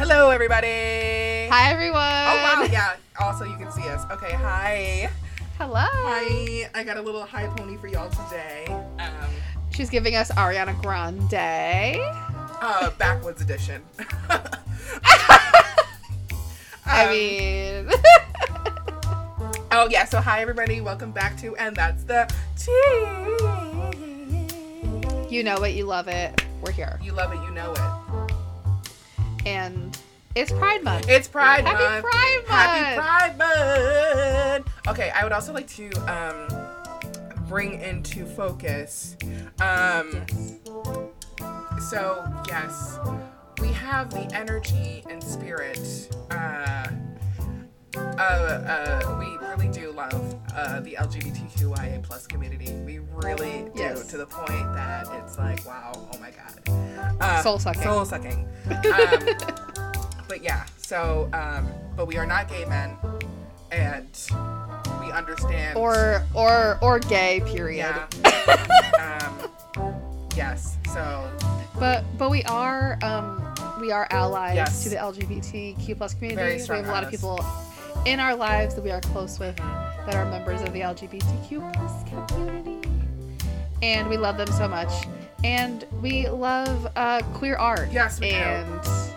Hello, everybody. Hi, everyone. Oh wow, yeah. Also, you can see us. Okay, hi. Hello. Hi. I got a little high pony for y'all today. Um, She's giving us Ariana Grande. uh, backwoods edition. I Um, mean, Oh yeah. So hi, everybody. Welcome back to and that's the tea. you know it, you love it. We're here. You love it. You know it. And it's Pride Month. It's Pride Happy Month. Pride Happy Pride Month. Okay, I would also like to um, bring into focus. Um, so yes, we have the energy and spirit. Uh, uh, uh, we really do love uh, the LGBTQIA plus community. We really do Yes. to the point that it's like, wow, oh my god, uh, Soul sucking. soul sucking. Um, but yeah, so um, but we are not gay men, and we understand. Or or or gay, period. yeah. um, yes. So But but we are um we are allies Yes. to the LGBTQ plus community. We have a lot of people in our lives that we are close with that are members of the LGBTQ plus community. And we love them so much. And we love uh, queer art. Yes, we do.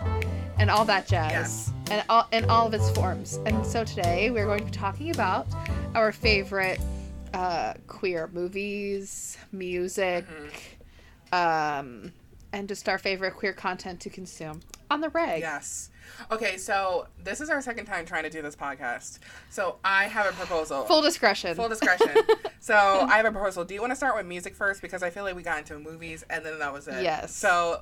And all that jazz. Yes. And all in all of its forms. And so today we're going to be talking about our favorite uh, queer movies, music, Mm-hmm. um, and just our favorite queer content to consume on the reg. yes. Okay, so this is our second time trying to do this podcast. So I have a proposal. Full discretion. Full discretion. so I have a proposal. Do you want to start with music first because I feel like we got into movies and then that was it. Yes. So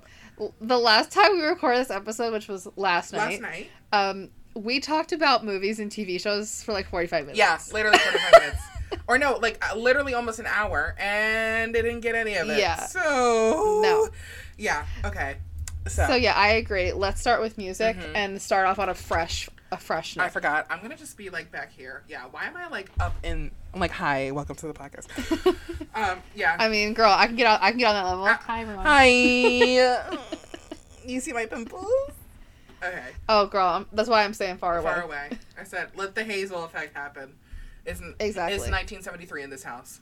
the last time we recorded this episode, which was last night. last night, um, we talked about movies and TV shows for like 45 minutes. Yeah, literally 45 minutes. Or no, like uh, literally almost an hour, and they didn't get any of it. Yeah. So No. Yeah. Okay. So, So yeah, I agree. Let's start with music Mhm. and start off on a fresh, a fresh I forgot. I'm gonna just be like back here. Yeah. Why am I like up in? I'm like, hi, welcome to the podcast. um. Yeah. I mean, girl, I can get on. I can get on that level. Uh, Hi, everyone. Hi. you see my pimples? Okay. Oh, girl, I'm, that's why I'm staying far away. Far away. I said, let the Hazel effect happen. Isn't Exactly. It's 1973 in this house.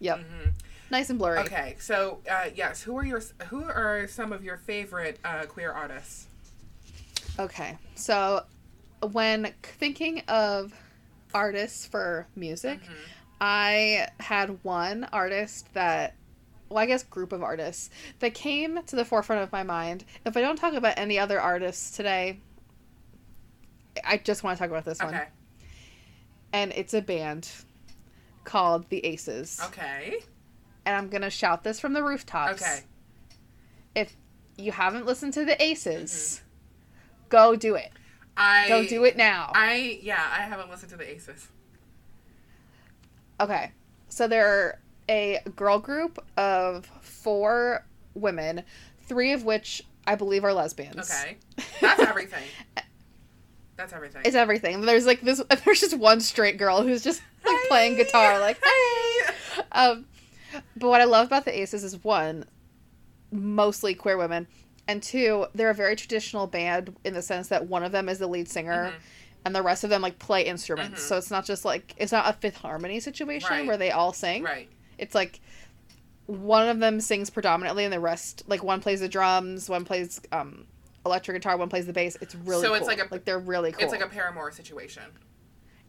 Yep, hmm nice and blurry. Okay, so uh, yes, who are your who are some of your favorite uh, queer artists? Okay, so when thinking of artists for music, Mm-hmm. I had one artist that, well, I guess group of artists that came to the forefront of my mind. If I don't talk about any other artists today, I just want to talk about this one. And it's a band called The Aces. Okay. And I'm going to shout this from the rooftops. Okay. If you haven't listened to The Aces, go do it. I Go do it now. I yeah, I haven't listened to the Aces. Okay. So they're a girl group of four women, three of which I believe are lesbians. Okay. That's everything. That's everything. It's everything. There's like this there's just one straight girl who's just like Hi. playing guitar like hey. um but what I love about the Aces is one mostly queer women and two they're a very traditional band in the sense that one of them is the lead singer Mhm. and the rest of them like play instruments. Mhm. So it's not just like it's not a fifth harmony situation Right. where they all sing. Right. it's like one of them sings predominantly and the rest like one plays the drums one plays um electric guitar one plays the bass it's really So it's like a- like they're really cool It's like a Paramore situation.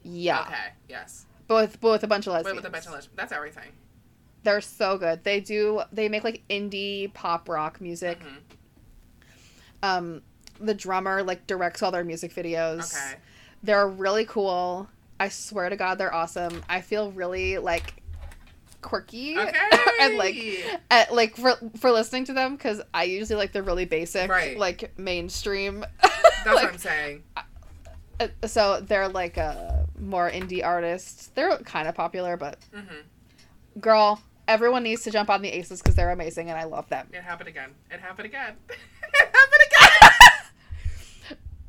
yeah Okay. Yes. but with, but with a bunch of Wait, lesbians with a bunch of lesbians. That's everything. they're so good they do they make like indie pop rock music Mhm. Um the drummer like directs all their music videos Okay. they're really cool i swear to god they're awesome i feel really like quirky Okay. and like at, like for for listening to them because I usually like the really basic, Right. like mainstream. That's like, what I'm saying. uh, so they're like a more indie artists. They're kind of popular, but hmm girl, everyone needs to jump on the Aces because they're amazing and I love them. It happened again. It happened again. it happened again.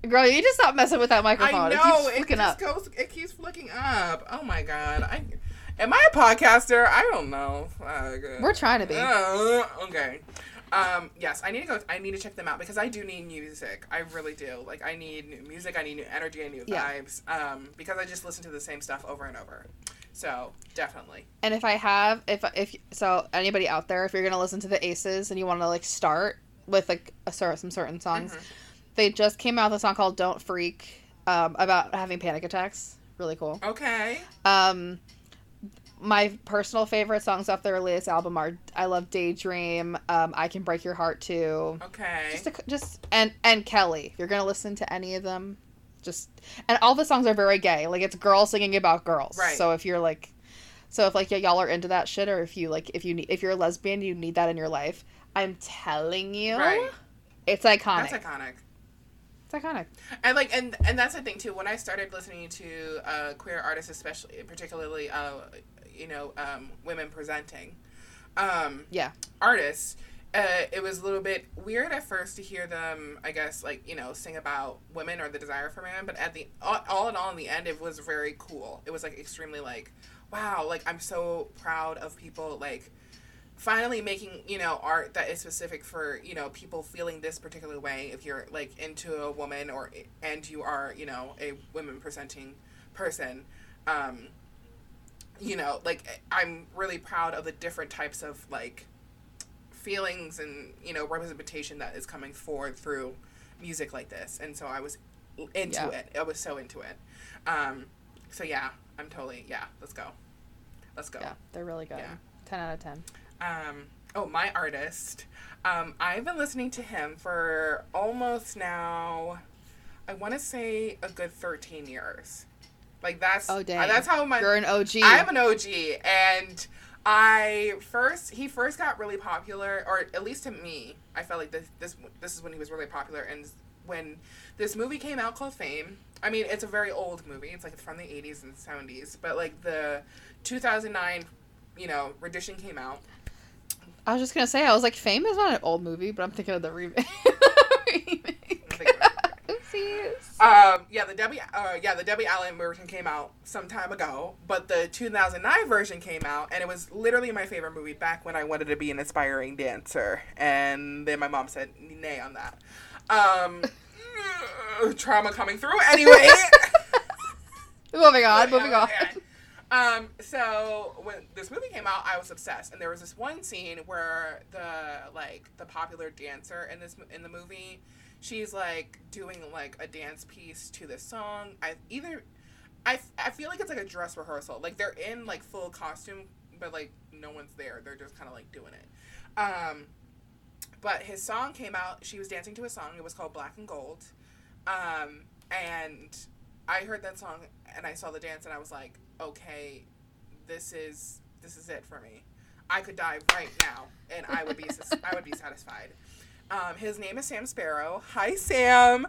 Girl, you just stop messing with that microphone. I It know. keeps It, flicking just up. goes. It keeps flicking up. Oh my god. I am I a podcaster? I don't know. Fuck. We're trying to be. Uh, okay. Um, yes, I need to go. I need to check them out because I do need music. I really do. Like, I need new music. I need new energy and new Yeah. vibes. Um, because I just listen to the same stuff over and over. So definitely. And if I have, if if so, anybody out there, if you're gonna listen to the Aces and you want to like start with like a some certain songs, Mhm. They just came out with a song called "Don't Freak" um, about having panic attacks. Really cool. Okay. Um, my personal favorite songs off their latest album are "I Love Daydream," um, "I Can Break Your Heart Too." Okay. Just, a, just and and Kelly. If you're gonna listen to any of them, just and all the songs are very gay. Like it's girls singing about girls. Right. So if you're like, so if like y'all are into that shit, or if you like, if you need, if you're a lesbian, you need that in your life. I'm telling you, Right. it's iconic. That's iconic. Iconic. And like, and and that's the thing too. When I started listening to uh, queer artists, especially, particularly, uh, you know, um, women presenting, um, Yeah. artists, uh, it was a little bit weird at first to hear them. I guess like you know sing about women or the desire for man, but at the all, all in all, in the end, it was very cool. It was like extremely like, wow, like I'm so proud of people like finally making you know art that is specific for you know people feeling this particular way if you're like into a woman or and you are you know a women presenting person um you know like i'm really proud of the different types of like feelings and you know representation that is coming forward through music like this and so i was into Yeah. it i was so into it um so yeah i'm totally yeah let's go let's go Yeah, they're really good. Yeah. Ten out of ten. Um, oh, my artist. Um, I've been listening to him for almost now, I want to say a good 13 years. Like that's Oh dang. that's how my You're an OG. I'm an OG and I first he first got really popular or at least to me I felt like this this this is when he was really popular and when this movie came out called Fame I mean it's a very old movie it's like from the 80s and 70s but like the 2009 you know rendition came out I was just gonna say, I was like, Fame is not an old movie, but I'm thinking of the remake. Oopsies. Um, yeah, the Debbie, uh, yeah, the Debbie Allen version came out some time ago, but the 2009 version came out, and it was literally my favorite movie back when I wanted to be an aspiring dancer, and then my mom said nay on that. Um, trauma coming through. Anyway, moving on, moving on. Um, so when this movie came out, I was obsessed, and there was this one scene where the like the popular dancer in this in the movie, she's like doing like a dance piece to this song. I either, I, I feel like it's like a dress rehearsal. Like they're in like full costume, but like no one's there. They're just kind of like doing it. Um, but his song came out. She was dancing to a song. It was called Black and Gold. Um, and I heard that song and I saw the dance and I was like, okay, this is this is it for me. I could die right now and I would be I would be satisfied. Um, his name is Sam Sparro. Hi Sam.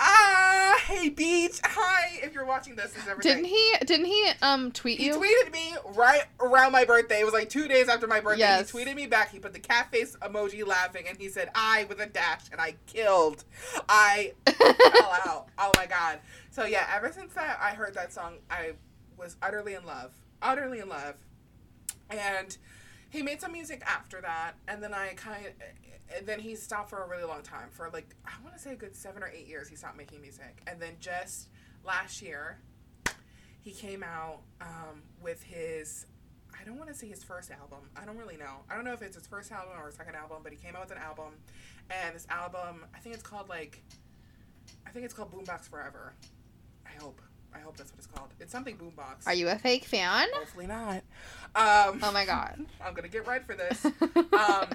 Ah, hey Beach. Hi. If you're watching this, this is everything. Didn't he? Didn't he? Um, tweet He you? He tweeted me right around my birthday. It was like two days after my birthday. Yes. He tweeted me back. He put the cat face emoji laughing, and he said "I" with a dash, and I killed. I fell out. Oh my god. So yeah, ever since that I heard that song, I was utterly in love, utterly in love, and he made some music after that, and then I kind of. And then he stopped for a really long time. For like, I want to say a good seven or eight years, he stopped making music. And then just last year, he came out um, with his I don't want to say his first album. I don't really know. I don't know if it's his first album or his second album, but he came out with an album, and this album I think it's called like I think it's called Boombox Forever. I hope. I hope that's what it's called. It's something Boombox. Are you a fake fan? Hopefully not. Um, Oh my god. I'm gonna get right for this. Um,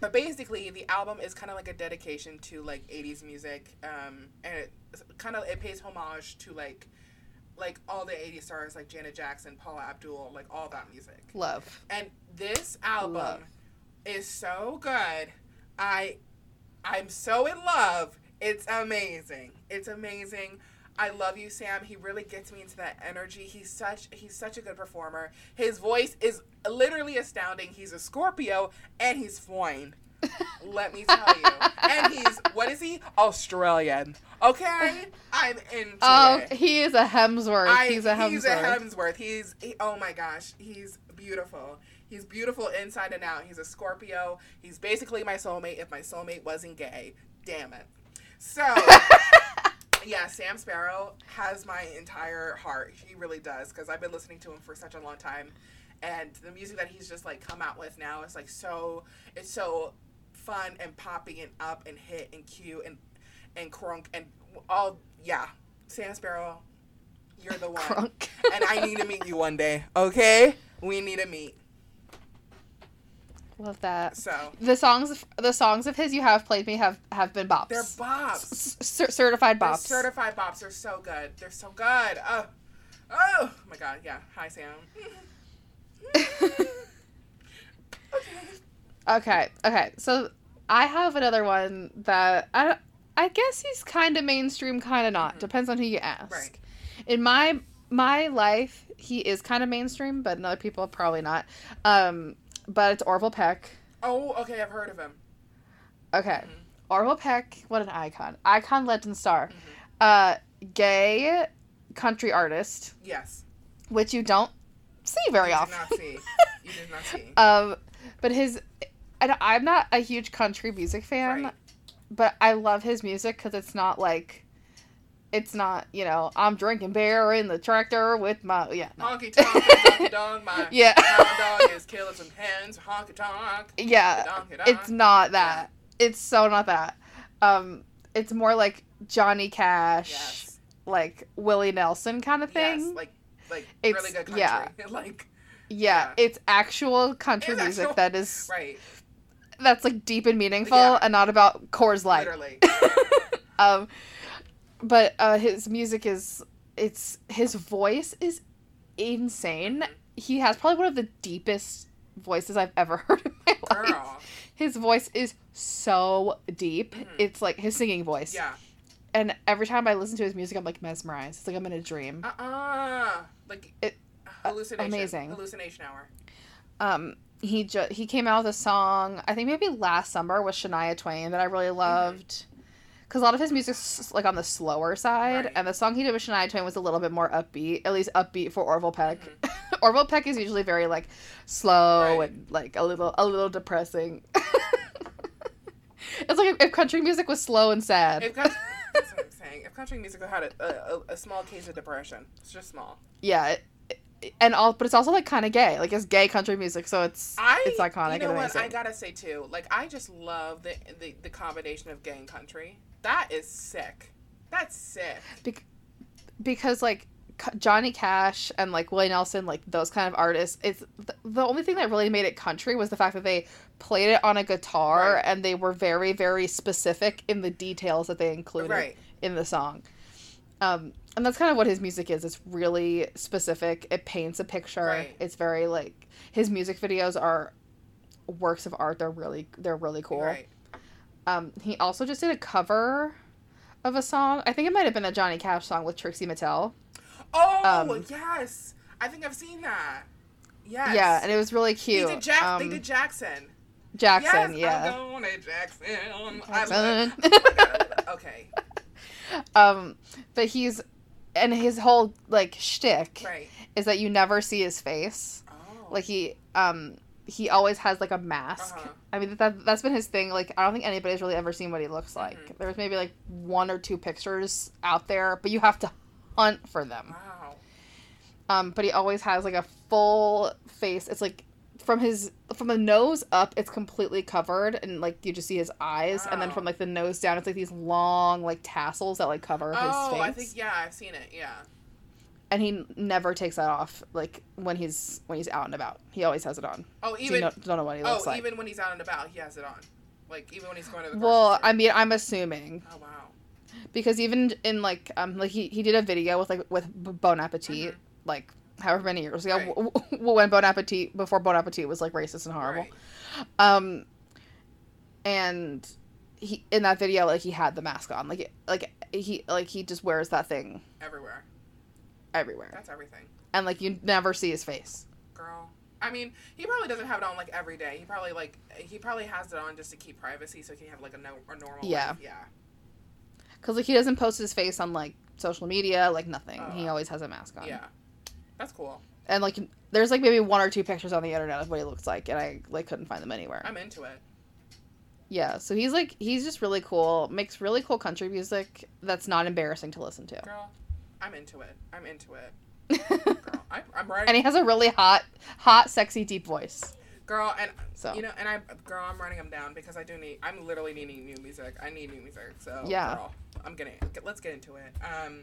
but basically, the album is kind of like a dedication to like '80s music, um, and it kind of it pays homage to like like all the '80s stars like Janet Jackson, Paula Abdul, like all that music. Love. And this album Love. is so good. I I'm so in love. It's amazing. It's amazing. I love you, Sam. He really gets me into that energy. He's such he's such a good performer. His voice is literally astounding. He's a Scorpio and he's flying. Let me tell you. And he's what is he? Australian. Okay? I'm into Oh, it. he is a Hemsworth. I, he's a Hemsworth. He's a Hemsworth. He's he, oh my gosh, he's beautiful. He's beautiful inside and out. He's a Scorpio. He's basically my soulmate if my soulmate wasn't gay. Damn it. So, yeah, Sam Sparro has my entire heart. He really does because I've been listening to him for such a long time. And the music that he's just like come out with now is like so, it's so fun and poppy and up and hit and cute and, and crunk and all, yeah. Sam Sparro, you're the one. Crunk. and I need to meet you one day, okay? We need to meet. Love that. So, The songs, the songs of his you have played me have have been bops. they're bops. Certified They're bops. certified bops. They're so good. They're so good. Oh, oh my god. Yeah. Hi, Sam. okay, okay. So I have another one that I I guess he's kind of mainstream, kind of not. Mhm. Depends on who you ask. Right. In my my life, he is kind of mainstream, but in other people probably not. Um, but it's Orville Peck. Oh, okay. I've heard of him. Okay. Mhm. Orville Peck, what an icon. Icon legend star. Mhm. Uh gay country artist, Yes. which you don't see very you did often. not see. You did not see. um but his and I'm not a huge country music fan, Right. but I love his music cuz it's not like it's not, you know, I'm drinking beer in the tractor with my yeah. No. Honky tonk, honky dong. My Yeah. dog is killing some hens. Honky tonk. Yeah. Honky donk. It's not that. It's so not that. Um it's more like Johnny Cash, Yes. like Willie Nelson kind of thing. Yes. Like, like It's- really good country. yeah. like, yeah, yeah. it's actual country It's music actual- that is right. that's like deep and meaningful Yeah. and not about Coors Light. Literally. um but uh his music is it's his voice is insane. He has probably one of the deepest voices I've ever heard in my life. Girl. His voice is so deep. Mhm. It's like his singing voice. Yeah. And every time I listen to his music I'm like mesmerized. It's like I'm in a dream. Uh uh Like, It- hallucination. amazing. Hallucination hour. um he just he came out with a song i think maybe last summer with shania twain that i really loved because a lot of his music's like on the slower side Right. and the song he did with shania twain was a little bit more upbeat at least upbeat for orville peck orville peck is usually very like slow Mm-hmm. Right. and like a little a little depressing it's like if, if country music was slow and sad If country, that's what I'm saying. If country music had a, a, a small case of depression, it's just small. yeah it, it- and all but it's also like kind of gay like it's gay country music so it's I, it's iconic You know and what? amazing I gotta say too. Like, I just love the, the the combination of gay and country. That is sick. That's sick. because like C- Johnny Cash and like Willie Nelson, like those kind of artists, it's th- the only thing that really made it country was the fact that they played it on a guitar Right. and they were very very specific in the details that they included Right. in the song. Um, and that's kind of what his music is. It's really specific. It paints a picture. Right. It's very like his music videos are works of art. They're really they're really cool. Right. Um, he also just did a cover of a song. I think it might have been a Johnny Cash song with Trixie Mattel. Oh Um, yes, I think I've seen that. Yes. Yeah, and it was really cute. did Jack. they Um, did Jackson. Jackson, yes, yeah. Jackson. I Jackson. My God, okay. um, but he's and his whole like shtick Right. is that you never see his face. Oh. Like he um he always has like a mask. Uh-huh. I mean that that's been his thing. Like I don't think anybody's really ever seen what he looks like. Mhm. There's maybe like one or two pictures out there, but you have to hunt for them. Wow. Um, but he always has like a full face. It's like from his from the nose up, it's completely covered, and like you just see his eyes, and then from like the nose down, it's like these long like tassels that like cover his Oh, face. I think yeah, I've seen it. Yeah. And he never takes that off, like when he's when he's out and about. He always has it on. Oh, So even know, don't know what he oh, looks like. even when he's out and about, he has it on. Like even when he's going to the. well, grocery I mean, I'm assuming. Oh wow. because even in like um like he, he did a video with like with Bon Appetit Mhm. like however many years ago Right. w- w- when Bon Appetit before Bon Appetit was like racist and horrible. Right. Um, and he in that video like he had the mask on, like like he like he just wears that thing Everywhere. Everywhere, That's everything. and like you never see his face. Girl. I mean, he probably doesn't have it on like every day. He probably like he probably has it on just to keep privacy, so he can have like a, no, a normal. Yeah. Life. Yeah. Cause like he doesn't post his face on like social media, like nothing. he Oh. always has a mask on. Yeah. That's cool. and like there's like maybe one or two pictures on the internet of what he looks like, and I like couldn't find them anywhere. I'm into it. Yeah, so he's like he's just really cool. Makes really cool country music that's not embarrassing to listen to. Girl, I'm into it. I'm into it. Girl, I, I'm and he has a really hot, hot, sexy, deep voice. Girl, and So. you know, and I, girl, I'm writing them down because I do need. I'm literally needing new music. I need new music. So Yeah. girl, I'm gonna let's get into it. Um,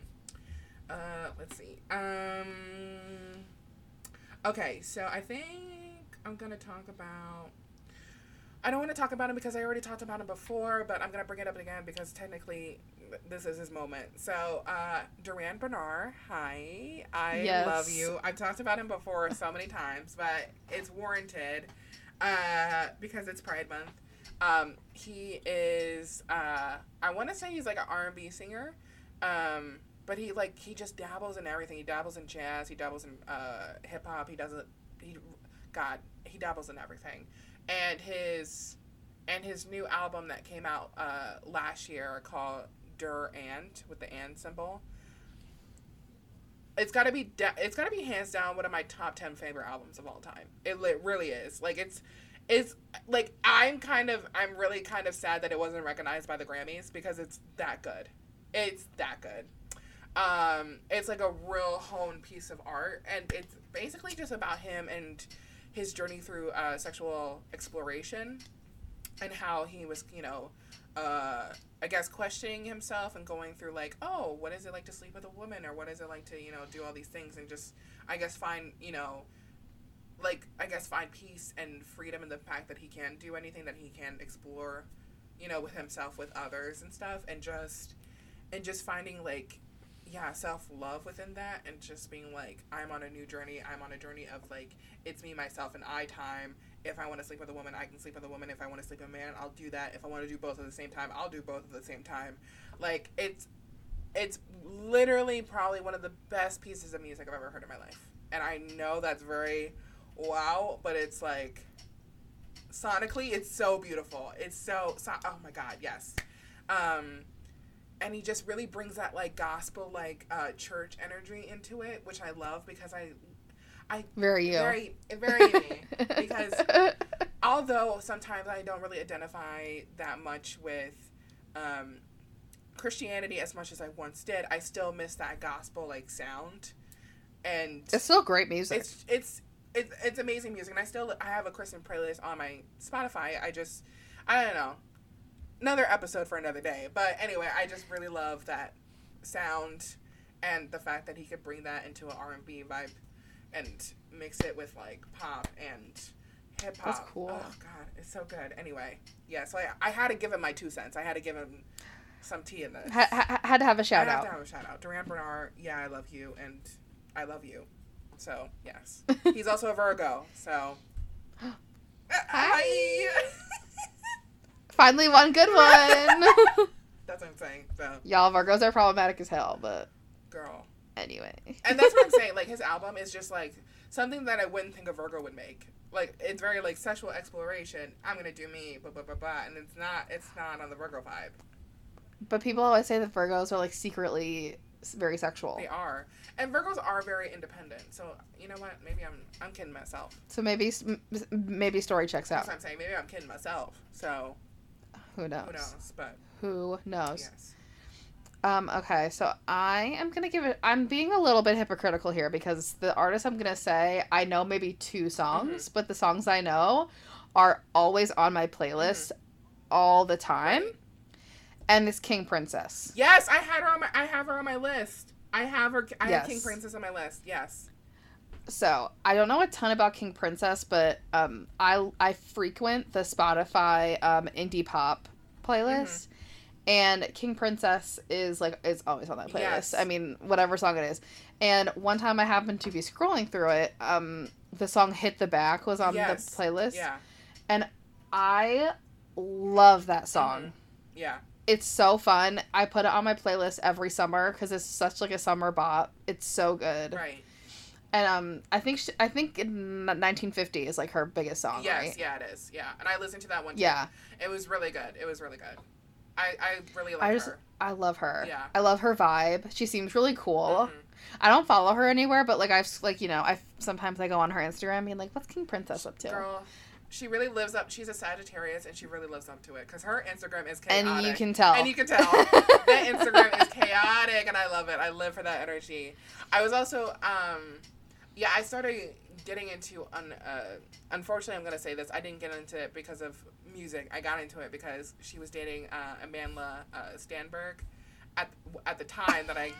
uh, let's see. Um, okay, so I think I'm gonna talk about. I don't want to talk about him because I already talked about him before, but I'm gonna bring it up again because technically this is his moment. So, uh, Durand Bernarr, hi, I Yes. love you. I've talked about him before so many times, but it's warranted uh, because it's Pride Month. Um, he is, uh, I want to say he's like an R&B singer, um, but he like he just dabbles in everything. He dabbles in jazz. He dabbles in uh, hip hop. He doesn't. He, God, he dabbles in everything and his and his new album that came out uh, last year called Dur Ant with the and symbol. It's gotta be de- it's gotta be hands down one of my top ten favorite albums of all time. It, li- really is. Like it's it's like I'm kind of I'm really kind of sad that it wasn't recognized by the Grammys because it's that good. It's that good. Um, it's like a real honed piece of art, and it's basically just about him and his journey through uh, sexual exploration and how he was, you know, uh, I guess questioning himself and going through like, oh, what is it like to sleep with a woman, or what is it like to, you know, do all these things, and just, I guess, find, you know, like I guess find peace and freedom in the fact that he can do anything that he can explore, you know, with himself, with others and stuff, and just, and just finding like yeah, self love within that and just being like, I'm on a new journey. I'm on a journey of like, it's me, myself, and I time. If I want to sleep with a woman, I can sleep with a woman. If I want to sleep with a man, I'll do that. If I want to do both at the same time, I'll do both at the same time. Like, it's, it's literally probably one of the best pieces of music I've ever heard in my life. And I know that's very wow, but it's like, sonically, it's so beautiful. It's so, so oh my God, yes. Um, and he just really brings that like gospel like uh, church energy into it, which I love because I, I Very you. very very me because although sometimes I don't really identify that much with um, Christianity as much as I once did, I still miss that gospel like sound, and it's still great music. it's it's it's it's amazing music. And I still I have a Christian playlist on my Spotify. I just I don't know another episode for another day. But anyway, I just really love that sound and the fact that he could bring that into an R and B vibe and mix it with like pop and hip hop. That's cool. Oh god, it's so good. Anyway, yeah. So I, I had to give him my two cents. I had to give him some tea in this. Ha- ha- had to have a shout I out. to have a shout out. Durand Bernarr, yeah, I love you and I love you. So yes, he's also a Virgo. So hi. Finally, one good one. That's what I'm saying. So Y'all, Virgos are problematic as hell, but girl. anyway. And that's what I'm saying. Like his album is just like something that I wouldn't think a Virgo would make. Like it's very like sexual exploration. I'm gonna do me, blah blah blah blah, and it's not. It's not on the Virgo vibe. But people always say that Virgos are like secretly very sexual. They are, and Virgos are very independent. So you know what? Maybe I'm I'm kidding myself. So maybe maybe story checks out. That's out. what I'm saying. Maybe I'm kidding myself. So Who knows? who knows? But Who knows? yes. Um, okay, so I am gonna give it. I'm being a little bit hypocritical here because the artist I'm gonna say I know maybe two songs, but the songs I know are always on my playlist all the time, Right. and this King Princess. Yes, I had her on my. I have her on my list. I have her. I have King Princess on my list. Yes. So I don't know a ton about King Princess, but um, I I frequent the Spotify um, indie pop playlist, and King Princess is like is always on that playlist. Yes. I mean, whatever song it is. And one time I happened to be scrolling through it, um, the song "Hit the Back" was on Yes. the playlist. Yeah. And I love that song. Yeah. It's so fun. I put it on my playlist every summer because it's such like a summer bop. It's so good. Right. And um, I think she, I think in 1950 is like her biggest song, yes. right? Yeah, it is. Yeah, and I listened to that one. Too. Yeah. It was really good. It was really good. I I really like I just her. I love her. Yeah. I love her vibe. She seems really cool. Mhm. I don't follow her anywhere, but like I've like you know I sometimes I go on her Instagram being like, what's King Princess up to? Girl, she really lives up. She's a Sagittarius, and she really lives up to it because her Instagram is chaotic. and you can tell. And you can tell that Instagram is chaotic, and I love it. I live for that energy. I was also, um, yeah, I started getting into. Un, uh, unfortunately, I'm gonna say this. I didn't get into it because of music. I got into it because she was dating uh, Amanda uh, Stanberg. At at the time that I,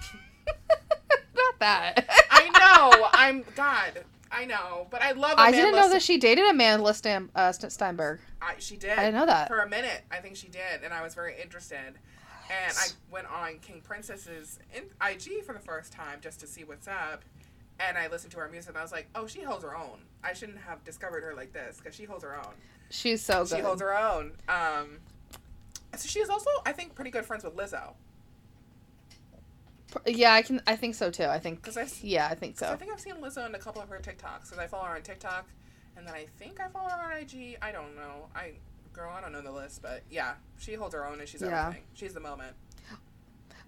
Not that. I know I'm God. I know, but I love. I didn't know that she dated Amanda Stan, uh, St- Steinberg. I, she did. I didn't know that. For a minute, I think she did, and I was very interested. And I went on King Princess's in- IG for the first time just to see what's up. And I listened to her music, and I was like, oh, she holds her own. I shouldn't have discovered her like this because she holds her own. She's so good. She holds her own. Um, so she is also, I think, pretty good friends with Lizzo. Yeah, I can. I think so too. I think. 'Cause I yeah, I think so. I think I've seen Lizzo in a couple of her TikToks. Because I follow her on TikTok, and then I think I follow her on IG. I don't know. I girl, I don't know the list, but yeah, she holds her own and she's Yeah. everything. She's the moment.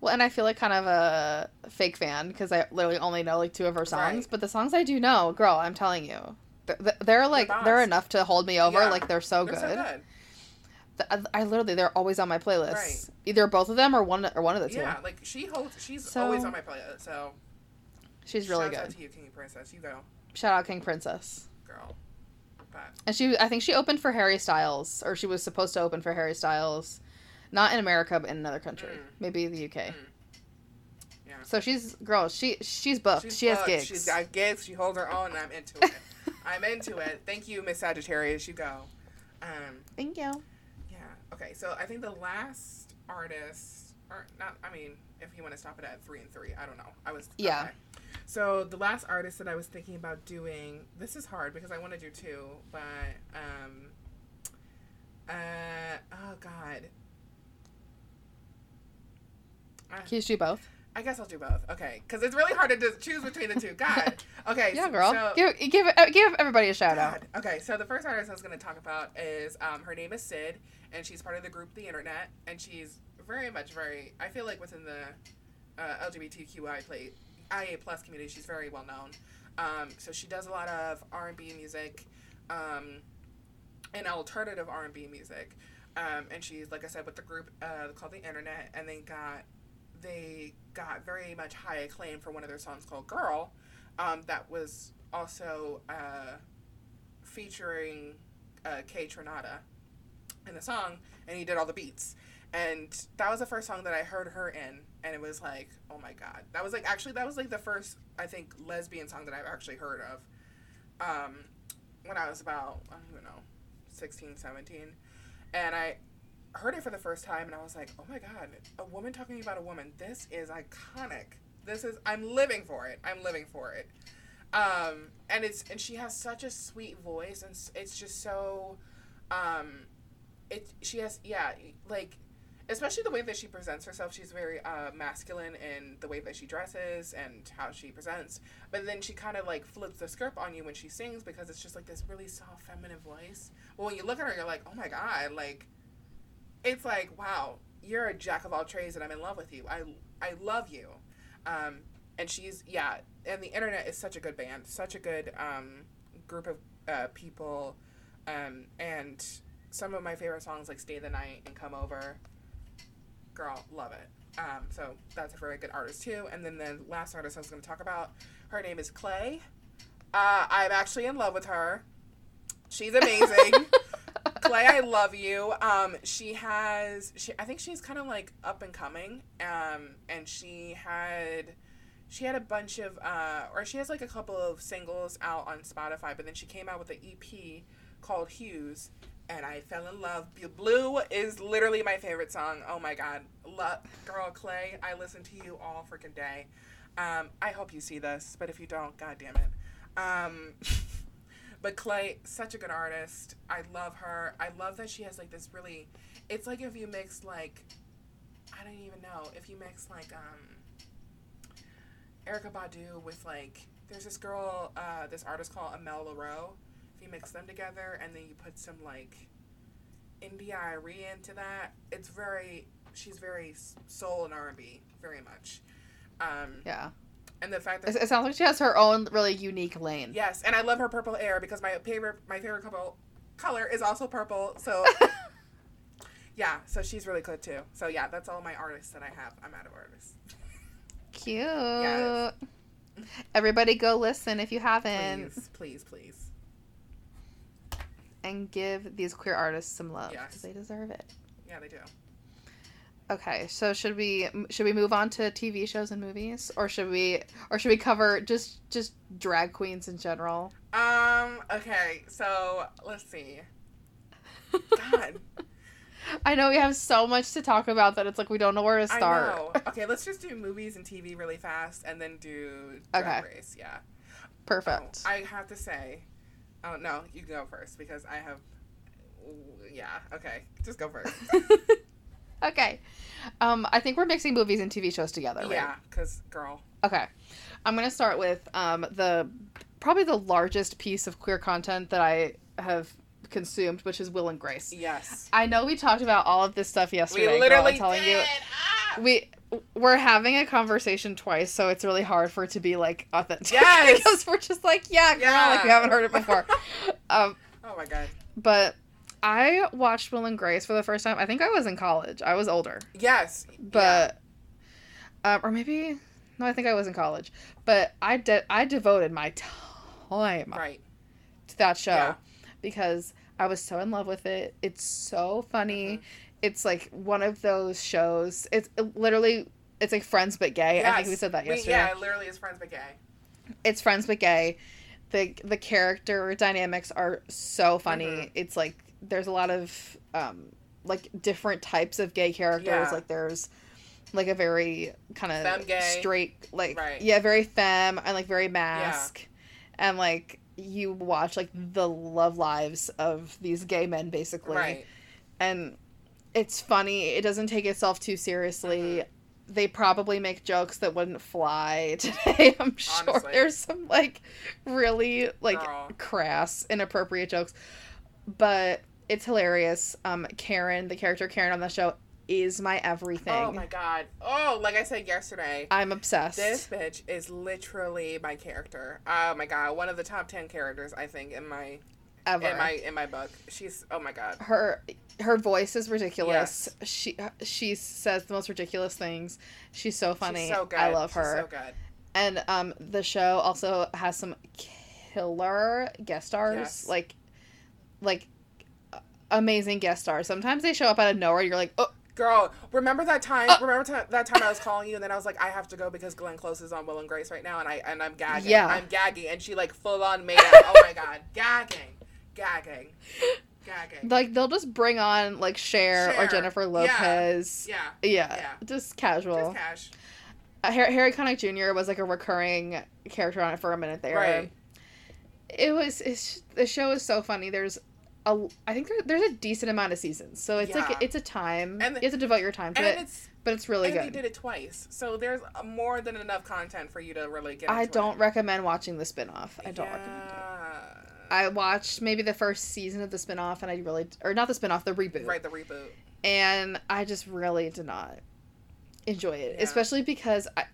Well, and I feel like kind of a fake fan because I literally only know like two of her songs. Right. But the songs I do know, girl, I'm telling you, they're, they're like boss. they're enough to hold me over. Yeah. Like they're so They're good. so good. I, uh, I literally they're always on my playlist. Right. Either both of them or one or one of the two. Yeah, like she holds. She's So- always on my playlist. So She's really out good. to you, King Princess. You go, Shout out King Princess. girl. But And she, I think she opened for Harry Styles, or she was supposed to open for Harry Styles, not in America, but in another country, Mm. maybe the UK. Mm. Yeah. So she's girl. She she's booked. she's she has gigs. She's got gigs. She holds her own, and I'm into it. I'm into it. Thank you, Miss Sagittarius. You go. Um, Thank you. Yeah. Okay. So I think the last artist, or not, I mean, if you want to stop it at three and three, I don't know. I was. Yeah. okay. So the last artist that I was thinking about doing, this is hard because I want to do two, but um. Uh oh God. Uh, Can you do both? I guess I'll do both. Okay, because it's really hard to choose between the two. God. Okay. Yeah, girl. So, give give uh, give everybody a shout out. Okay, so the first artist I was going to talk about is um, her name is Syd, and she's part of the group The Internet, and she's very much very. I feel like within the uh, LGBTQI play, IA plus community, she's very well known. Um, so she does a lot of R and B music, um, and alternative R and B music, um, and she's like I said with the group uh, called The Internet, and they got they got very much high acclaim for one of their songs called Girl, um, that was also uh, featuring uh, KAYTRANADA in the song, and he did all the beats. And that was the first song that I heard her in, and it was like, oh my god, that was like actually that was like the first I think lesbian song that I've actually heard of. Um, when I was about I don't even know, 16, 17. and I heard it for the first time, and I was like, oh my god, a woman talking about a woman. This is iconic. This is I'm living for it. I'm living for it. Um, and it's and she has such a sweet voice, and it's just so, um, it she has yeah like especially the way that she presents herself she's very uh, masculine in the way that she dresses and how she presents but then she kind of like flips the script on you when she sings because it's just like this really soft feminine voice but when you look at her you're like oh my god like it's like wow you're a jack of all trades and i'm in love with you. I i love you. Um and she's yeah and the internet is such a good band such a good um group of uh, people. Um and some of my favorite songs like stay the night and come over girl love it. Um so that's a very good artist too. And then the last artist i was going to talk about her name is clay. Uh, i'm actually in love with her. She's amazing clay i love you um she has she i think she's kind of like up and coming um and she had she had a bunch of uh or she has like a couple of singles out on spotify but then she came out with an ep called Hughes, and I fell in love. Blue is literally my favorite song. Oh my god, love girl Clay. I listen to you all freaking day. Um, I hope you see this, but if you don't, god damn it. Um, but Clay, such a good artist. I love her. I love that she has like this really. It's like if you mix like, I don't even know if you mix like um. Erykah Badu with like there's this girl, uh, this artist called Amel Larrieux. If you mix them together and then you put some like India.Arie into that, it's very she's very soul and R and B, very much. Um, Yeah. And the fact that it sounds like she has her own really unique lane. yes, and I love her purple hair because my favorite my favorite couple color is also purple. So yeah, so she's really good too. So yeah, that's all my artists that I have. I'm out of artists. Cute. Yes. Everybody go listen if you haven't Please, please, please. and give these queer artists some love Yes. because they deserve it. Yeah, they do. Okay, so should we should we move on to TV shows and movies or should we or should we cover just just drag queens in general? Um. Okay. So let's see. God, I know we have so much to talk about that it's like we don't know where to start. I know. Okay, let's just do movies and TV really fast, and then do Drag Okay. Race. Yeah. Perfect. Oh, I have to say. Oh no, you can go first because I have. Yeah. Okay. Just go first. okay. Um, I think we're mixing movies and TV shows together, right? Yeah, because girl. Okay. I'm going to start with um, the probably the largest piece of queer content that I have consumed, which is Will and Grace. Yes. I know we talked about all of this stuff yesterday. We girl, literally I'm telling did. you. Ah! We we're having a conversation twice, so it's really hard for it to be like authentic. Yes! because we're just like, yeah, girl, like we haven't heard it before. um, Oh my god. but I watched Will and Grace for the first time. I think I was in college. I was older, Yes. but um, or maybe no, I think I was in college. But I de- I devoted my time Right. to that show Yeah. because I was so in love with it. It's so funny. Mhm. It's like one of those shows. It's it literally it's like Friends but gay. I think we said that We- yesterday. yeah, literally is friends but gay. It's Friends but gay. The the character dynamics are so funny. Mhm. It's like there's a lot of um like different types of gay characters. Yeah. Like there's like a very kind of straight like Right. yeah, very femme and like very mask. And like you watch like the love lives of these gay men basically Right. and it's funny. It doesn't take itself too seriously. Mhm. They probably make jokes that wouldn't fly today. I'm sure Honestly. there's some like really like Girl. crass, inappropriate jokes, but it's hilarious. Um, Karen, the character Karen on the show, is my everything. Oh my god. Oh, like I said yesterday, I'm obsessed. this bitch is literally my character. Oh my god, one of the top ten characters I think in my ever. in my in my book. She's oh my god. her her voice is ridiculous. She she says the most ridiculous things. She's so funny. She's so good. I love She's her. so good. And um, the show also has some killer guest stars, Yes. like, like amazing guest stars. Sometimes they show up out of nowhere. You're like, oh, Girl, remember that time? Uh. remember ti- that time I was calling you, and then I was like, I have to go because Glenn Close is on Will and Grace right now, and I and I'm gagging. Yeah. I'm gagging, and she like full on made out. oh my god, gagging, gagging, gagging. like they'll just bring on like Cher, or Cher. Jennifer Yeah. Lopez. yeah, Yeah, Yeah. just casual. just cash. Uh, Harry, Harry Connick Jr. was like a recurring character on it for a minute there. Right. It was it's, the show is so funny. There's a I think there, there's a decent amount of seasons, so it's Yeah. like it's a time. And- you have to devote your time to it, it's but it's really and they did it twice, so there's more than enough content for you to really get. I don't It. recommend watching the spin-off. I don't recommend it. I watched maybe the first season of the spin-off and I really or not the spin-off, the reboot. Right, the reboot. And I just really did not enjoy it, Yeah. especially because I,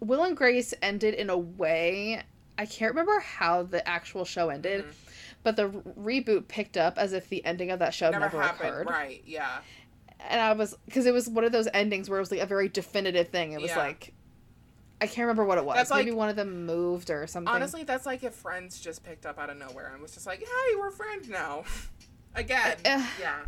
Will and Grace ended in a way I can't remember how the actual show ended, Mhm. but the re- reboot picked up as if the ending of that show Never, never, happened. occurred. Right. Yeah. And I was because it was one of those endings where it was like a very definitive thing. It was Yeah. like I can't remember what it was. That's Maybe like- one of them moved or something. Honestly, that's like if Friends just picked up out of nowhere and was just like, "Hey, we're friends now." Again. Uh, yeah.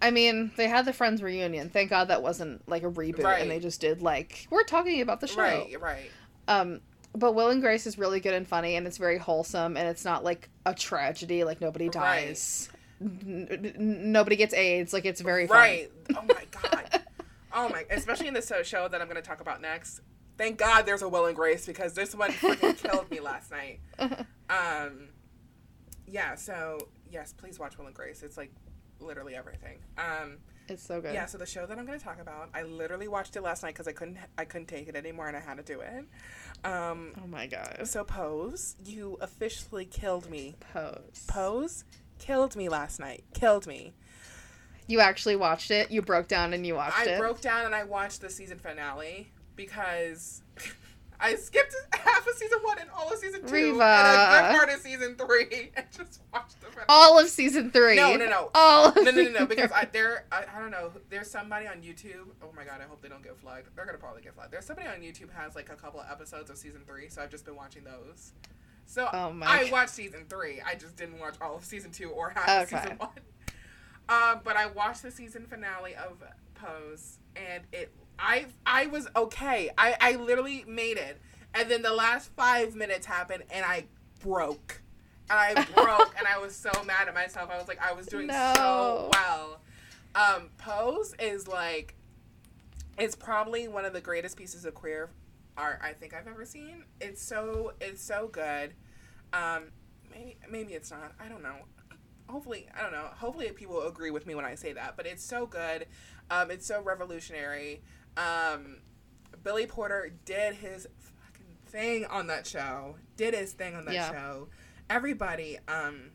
I mean, they had the Friends reunion. Thank God that wasn't like a reboot, Right. and they just did like we're talking about the show. Right. Right. Um, but Will and Grace is really good and funny, and it's very wholesome, and it's not like a tragedy. Like nobody Right. dies, N- n- nobody gets AIDS. Like it's very funny. Right. Oh my god. oh my. Especially in the show that I'm going to talk about next. Thank God there's a Will and Grace because this one freaking killed me last night. Um. Yeah. So yes, please watch Will and Grace. It's like literally everything. Um. It's so good. Yeah, so the show that I'm going to talk about, I literally watched it last night because I couldn't I couldn't take it anymore and I had to do it. Um, Oh my god. so Pose, you officially killed me. Pose. Pose killed me last night. Killed me. You actually watched it. You broke down and you watched I it. broke down and I watched the season finale because I skipped half of season one and all of season two Reva. and a good part of season three and just watched the finale. All of season three. No, no, no. All. Of no, no, no, no. Because I there, I, I don't know. There's somebody on YouTube. Oh my god, I hope they don't get flagged. They're gonna probably get flagged. There's somebody on YouTube has like a couple of episodes of season three, so I've just been watching those. So Oh my I watched season three. I just didn't watch all of season two or half of season one. Um, but I watched the season finale of Pose, and it. I I was okay. I I literally made it, and then the last five minutes happened, and I broke. And I broke, and I was so mad at myself. I was like, I was doing No. so well. Um, Pose is like, it's probably one of the greatest pieces of queer art I think I've ever seen. It's so it's so good. Um, maybe maybe it's not. I don't know. Hopefully, I don't know. Hopefully, people agree with me when I say that. But it's so good. Um, it's so revolutionary. Um, Billy Porter did his fucking thing on that show. Did his thing on that Yeah. show. Everybody, um,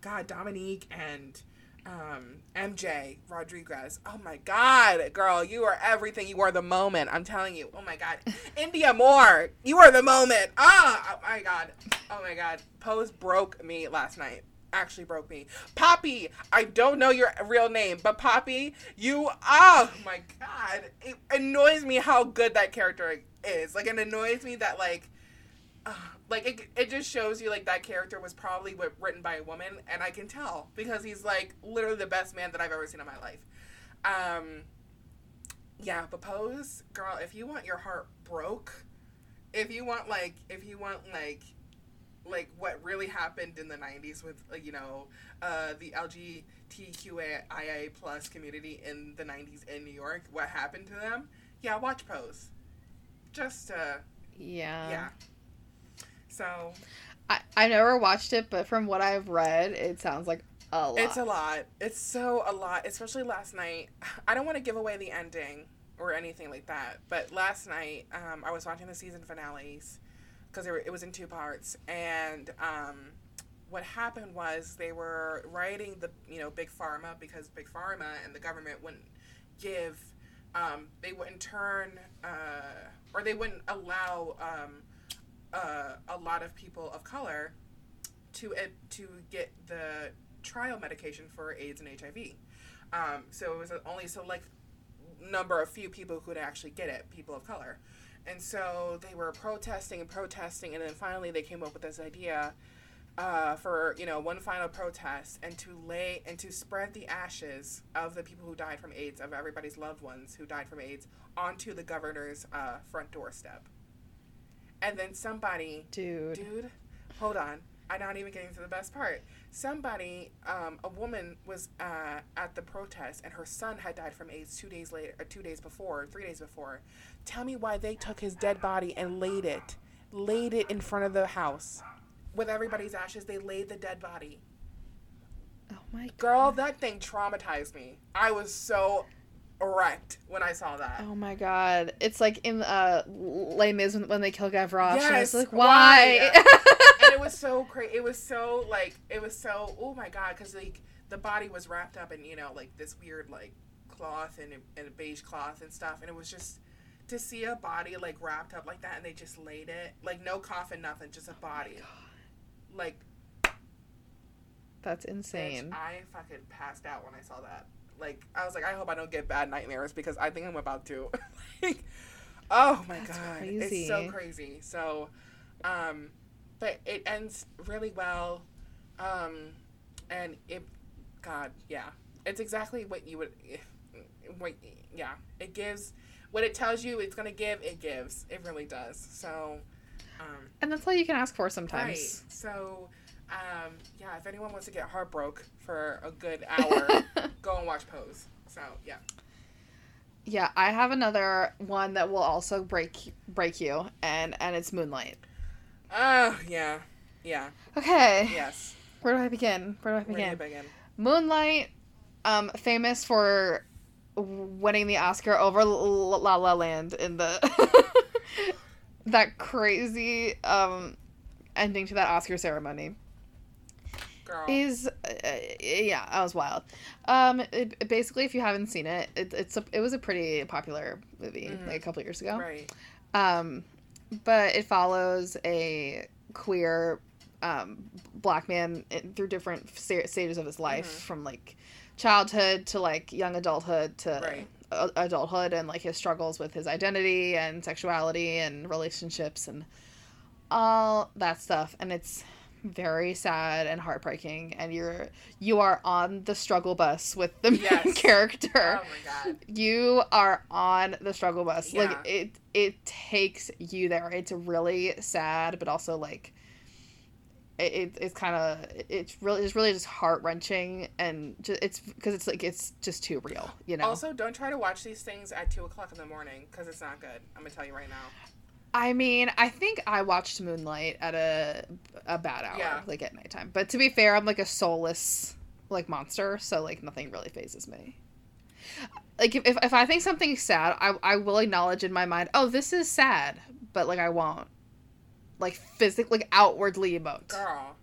God, Dominique and um, MJ Rodriguez. Oh my God, girl, you are everything. You are the moment. I'm telling you. Oh my God, Indya Moore, you are the moment. Ah, oh my God, oh my God. Pose broke me last night. Actually broke me. Papi, I don't know your real name, but Papi, you. Oh my God, it annoys me how good that character is. Like, it annoys me that like uh, like it, it just shows you like that character was probably written by a woman and i can tell because he's like literally the best man that i've ever seen in my life um yeah but pose girl if you want your heart broke if you want like if you want like like what really happened in the 90s with you know uh, the lgtqia plus community in the 90s in new york what happened to them yeah watch pose just uh yeah. yeah so I I never watched it, but from what I've read, it sounds like a lot. It's a lot. It's so a lot, especially last night. I don't want to give away the ending or anything like that, but last night um, I was watching the season finales because it was in two parts, and um, what happened was they were writing the you know big pharma because big pharma and the government wouldn't give, um, they wouldn't turn uh, or they wouldn't allow. Um, uh, a lot of people of color to uh, to get the trial medication for AIDS and HIV. Um, so it was only select number of few people who could actually get it, people of color. And so they were protesting and protesting, and then finally they came up with this idea uh, for you know one final protest and to lay and to spread the ashes of the people who died from AIDS, of everybody's loved ones who died from AIDS, onto the governor's uh, front doorstep. And then somebody Dude. dude hold on i'm not even getting to the best part. Somebody um, a woman was uh, at the protest and her son had died from aids two days later or two days before three days before. Tell me why they took his dead body and laid it laid it in front of the house with everybody's ashes. They laid the dead body. Oh my god. girl that thing traumatized me. I was so wrecked when i saw that Oh my god. It's like in uh Les Mis when, when they kill Gavroche. Yes, it's like why? why? and it was so crazy. It was so like it was so oh my god because like the body was wrapped up in you know like this weird like cloth and a, and a beige cloth and stuff, and it was just to see a body like wrapped up like that, and they just laid it like no coffin, nothing, just a body. Like That's bitch, insane. I fucking passed out when I saw that. Like I was like, I hope I don't get bad nightmares because I think I'm about to. like, oh my That's god, it's so crazy. crazy. So, um, but it ends really well, um, and it, God, yeah, it's exactly what you would, what, yeah, it gives. What it tells you it's gonna give, it gives. It really does. So, um, And that's all you can ask for Right. sometimes. So, um, yeah, if anyone wants to get heartbroken for a good hour, go and watch Pose. So, yeah. Yeah, I have another one that will also break break you, and and it's Moonlight. Oh, yeah. Yeah. Okay, Yes. where do I begin? Where do I Ready to begin? begin. Moonlight, um, famous for winning the Oscar over La La Land in the that crazy um ending to that Oscar ceremony. Girl. is uh, yeah, that was wild. Um, it, it- basically, if you haven't seen it, it it's a, it was a pretty popular movie Mhm. like a couple years ago. right. Um, but it follows a queer um, black man through different sta- stages of his life, Mhm. from like childhood to like young adulthood to Right. adulthood, and like his struggles with his identity and sexuality and relationships and all that stuff. And it's very sad and heartbreaking. And you're you are on the struggle bus with the main Yes. character Oh my god. you are on the struggle bus like it it takes you there it's really sad but also like it, it it's kind of it's really it's really just heart-wrenching and just, it's because it's like it's just too real you know Also, don't try to watch these things at two o'clock in the morning because it's not good. I'm gonna tell you right now. I mean i think i watched moonlight at a a bad hour Yeah. like at nighttime but to be fair i'm like a soulless like monster so like nothing really phases me like if, if, if i think something's sad I, I will acknowledge in my mind oh this is sad but like i won't like physically like outwardly emote Girl.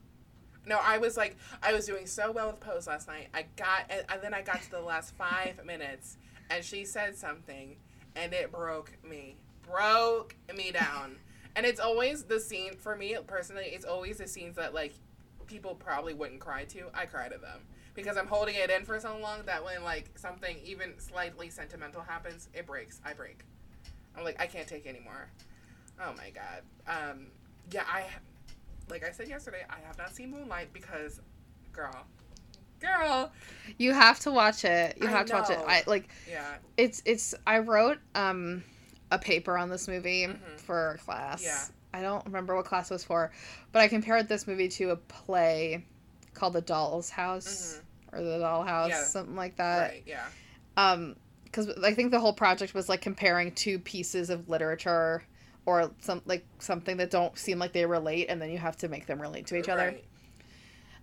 No, I was like, I was doing so well with Pose last night. I got, and, and then I got to the last five minutes, and she said something, and it broke me. Broke me down. And it's always the scene, for me personally, it's always the scenes that, like, people probably wouldn't cry to. I cry to them. Because I'm holding it in for so long that when, like, something even slightly sentimental happens, it breaks. I break. I'm like, I can't take anymore. Oh my god. Um, yeah, I like I said yesterday, I have not seen Moonlight because, girl, girl, you have to watch it you I have to watch it i like yeah, it's it's i wrote um a paper on this movie Mhm. for class Yeah. i don't remember what class it was for but i compared this movie to a play called the doll's house or the doll house Mm-hmm. Yeah. something like that right, yeah, um because i think the whole project was like comparing two pieces of literature or some like something that don't seem like they relate and then you have to make them relate to each other Right.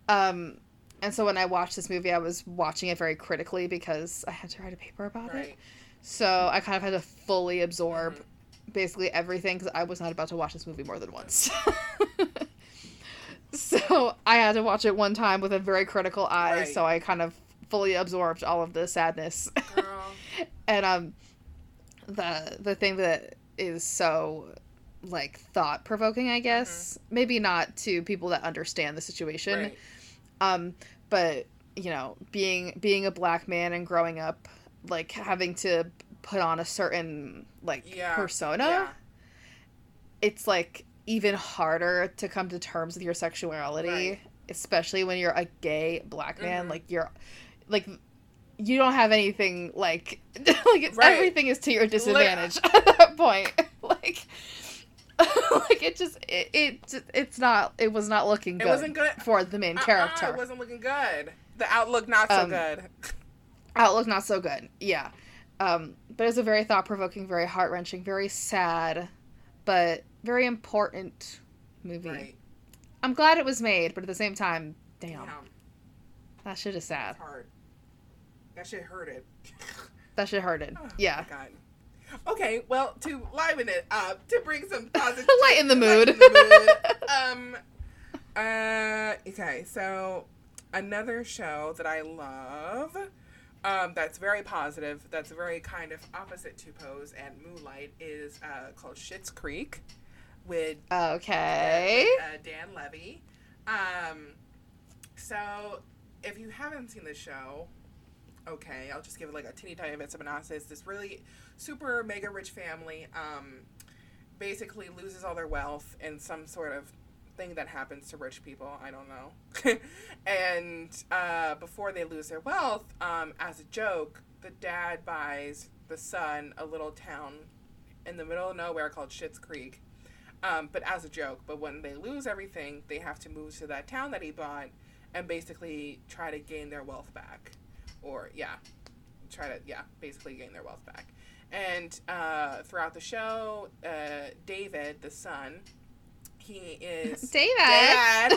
um and so when i watched this movie i was watching it very critically because i had to write a paper about it right. So i kind of had to fully absorb Mhm. basically everything because i was not about to watch this movie more than once so i had to watch it one time with a very critical eye Right. so i kind of fully absorbed all of the sadness Girl, and um the the thing that is so like thought provoking i guess maybe not to people that understand the situation Mm-hmm. right. um but you know being being a black man and growing up like having to put on a certain like Yeah, persona yeah. it's like even harder to come to terms with your sexuality Right. especially when you're a gay black man Mhm. like you're like you don't have anything like like it's, Right. everything is to your disadvantage at that point like like it just it, it it's not it was not looking good, It wasn't good. for the main Uh-uh, character it wasn't looking good. The outlook not so Um, good. Outlook not so good yeah um but it's a very thought-provoking very heart-wrenching very sad but very important movie Right. i'm glad it was made but at the same time damn Damn, that shit is sad it's hard. That shit hurted. that shit hurted Oh, yeah God. Okay, well, to liven it up, to bring some positive, Lighten the mood. lighten the mood, um, uh, okay, so another show that I love, um, that's very positive, that's very kind of opposite to Pose and Moonlight is uh, called Schitt's Creek, with okay uh, Dan Levy. Um, so if you haven't seen the show, okay, I'll just give it like a teeny tiny bit of synopsis. This really super mega rich family um, basically loses all their wealth in some sort of thing that happens to rich people. I don't know. and uh, before they lose their wealth, um, as a joke, the dad buys the son a little town in the middle of nowhere called Schitt's Creek. Um, but as a joke. But when they lose everything, they have to move to that town that he bought and basically try to gain their wealth back. Or, yeah, try to, yeah, basically gain their wealth back. And uh, throughout the show, uh, David, the son, he is. david Dad!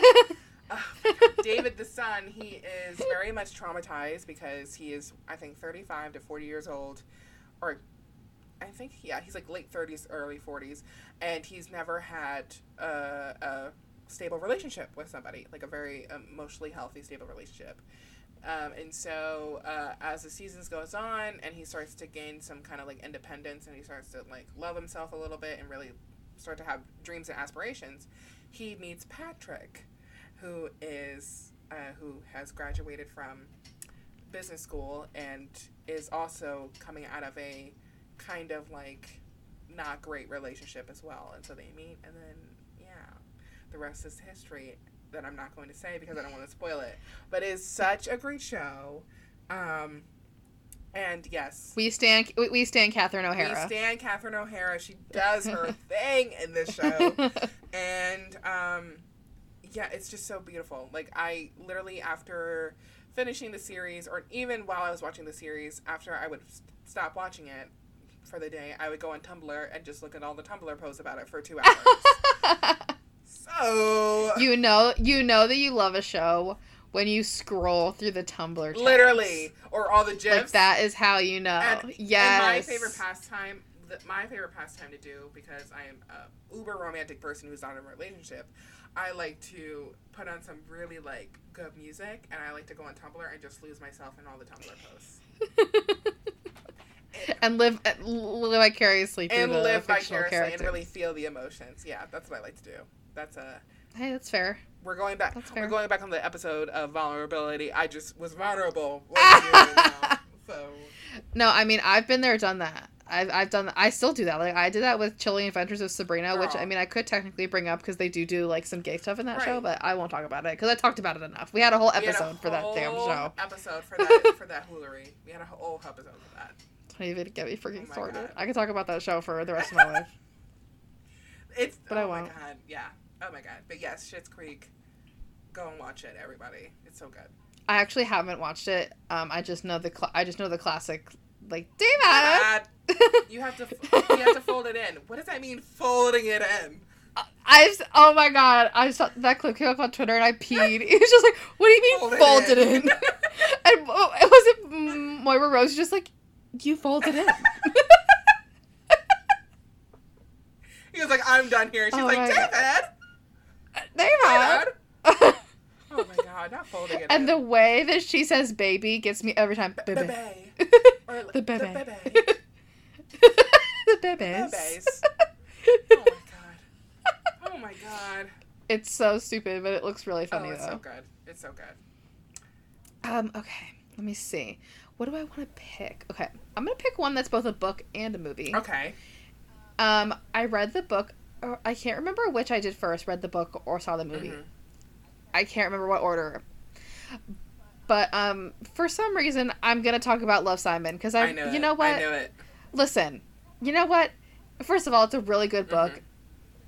David, the son, he is very much traumatized because he is, I think, 35 to 40 years old. Or, I think, yeah, he's like late 30s, early 40s. And he's never had a, a stable relationship with somebody, like a very emotionally healthy, stable relationship. Um, and so uh, as the seasons goes on, and he starts to gain some kind of like independence, and he starts to like love himself a little bit, and really start to have dreams and aspirations, he meets Patrick, who is uh, who has graduated from business school and is also coming out of a kind of like not great relationship as well. And so they meet, and then yeah, the rest is history that I'm not going to say because I don't want to spoil it. But it's such a great show. Um, and yes, we stand we- stand Catherine O'Hara. we stand Catherine O'Hara. She does her thing in this show, and um, yeah, it's just so beautiful. Like I literally after finishing the series, or even while I was watching the series, after I would stop watching it for the day, I would go on Tumblr and just look at all the Tumblr posts about it for two hours. so you know you know that you love a show when you scroll through the Tumblr tags. literally, or all the gifs. like that is how you know. And, yes. and my favorite pastime, my favorite pastime to do because I am a uber romantic person who's not in a relationship. I like to put on some really like good music, and I like to go on Tumblr and just lose myself in all the Tumblr posts and live uh, live vicariously through and the live vicariously characters. and really feel the emotions. Yeah, that's what I like to do. That's a. Hey, that's fair. We're going back. We're going back on the episode of vulnerability. I just was vulnerable. with you now, so No, I mean I've been there, done that. I've I've done. I still do that. Like I did that with Chilling Adventures of Sabrina, which I mean I could technically bring up because they do do like some gay stuff in that show, but I won't talk about it because I talked about it enough. We had a whole had a episode for that damn show. Episode for that for that hoolery. We had a whole episode for that. Don't even get me freaking Oh. God. I could talk about that show for the rest of my life. It's But I oh my won't. god, yeah. Oh my god. But yes, Schitt's Creek. Go and watch it, everybody. It's so good. I actually haven't watched it. Um, I just know the cl- I just know the classic, like David. You have to you have to fold it in. What does that mean, folding it in? I've oh my god! I saw that clip came up on Twitter and I peed. It was just like, what do you mean Fold it fold it in. in? and oh, it was it mm, Moira Rose just like, you fold it in. He was like, I'm done here. She's Oh like, David, Dad. Oh my god, not folding it and in. the way that she says "baby" gets me every time. Baby. Bebe. Or The bebe. bebe. the bebes. Bebes. Oh my god. Oh my god. It's so stupid, but it looks really funny oh, it's though. so good. It's so good. Um, okay, let me see. What do I want to pick? Okay, I'm gonna pick one that's both a book and a movie. Okay. Um, I read the book. Or I can't remember which I did first. Read the book or saw the movie. Mhm. I can't remember what order. But um, for some reason, I'm gonna talk about Love Simon because I, I know you it. know what? I knew it. Listen, you know what? First of all, it's a really good book. Mhm.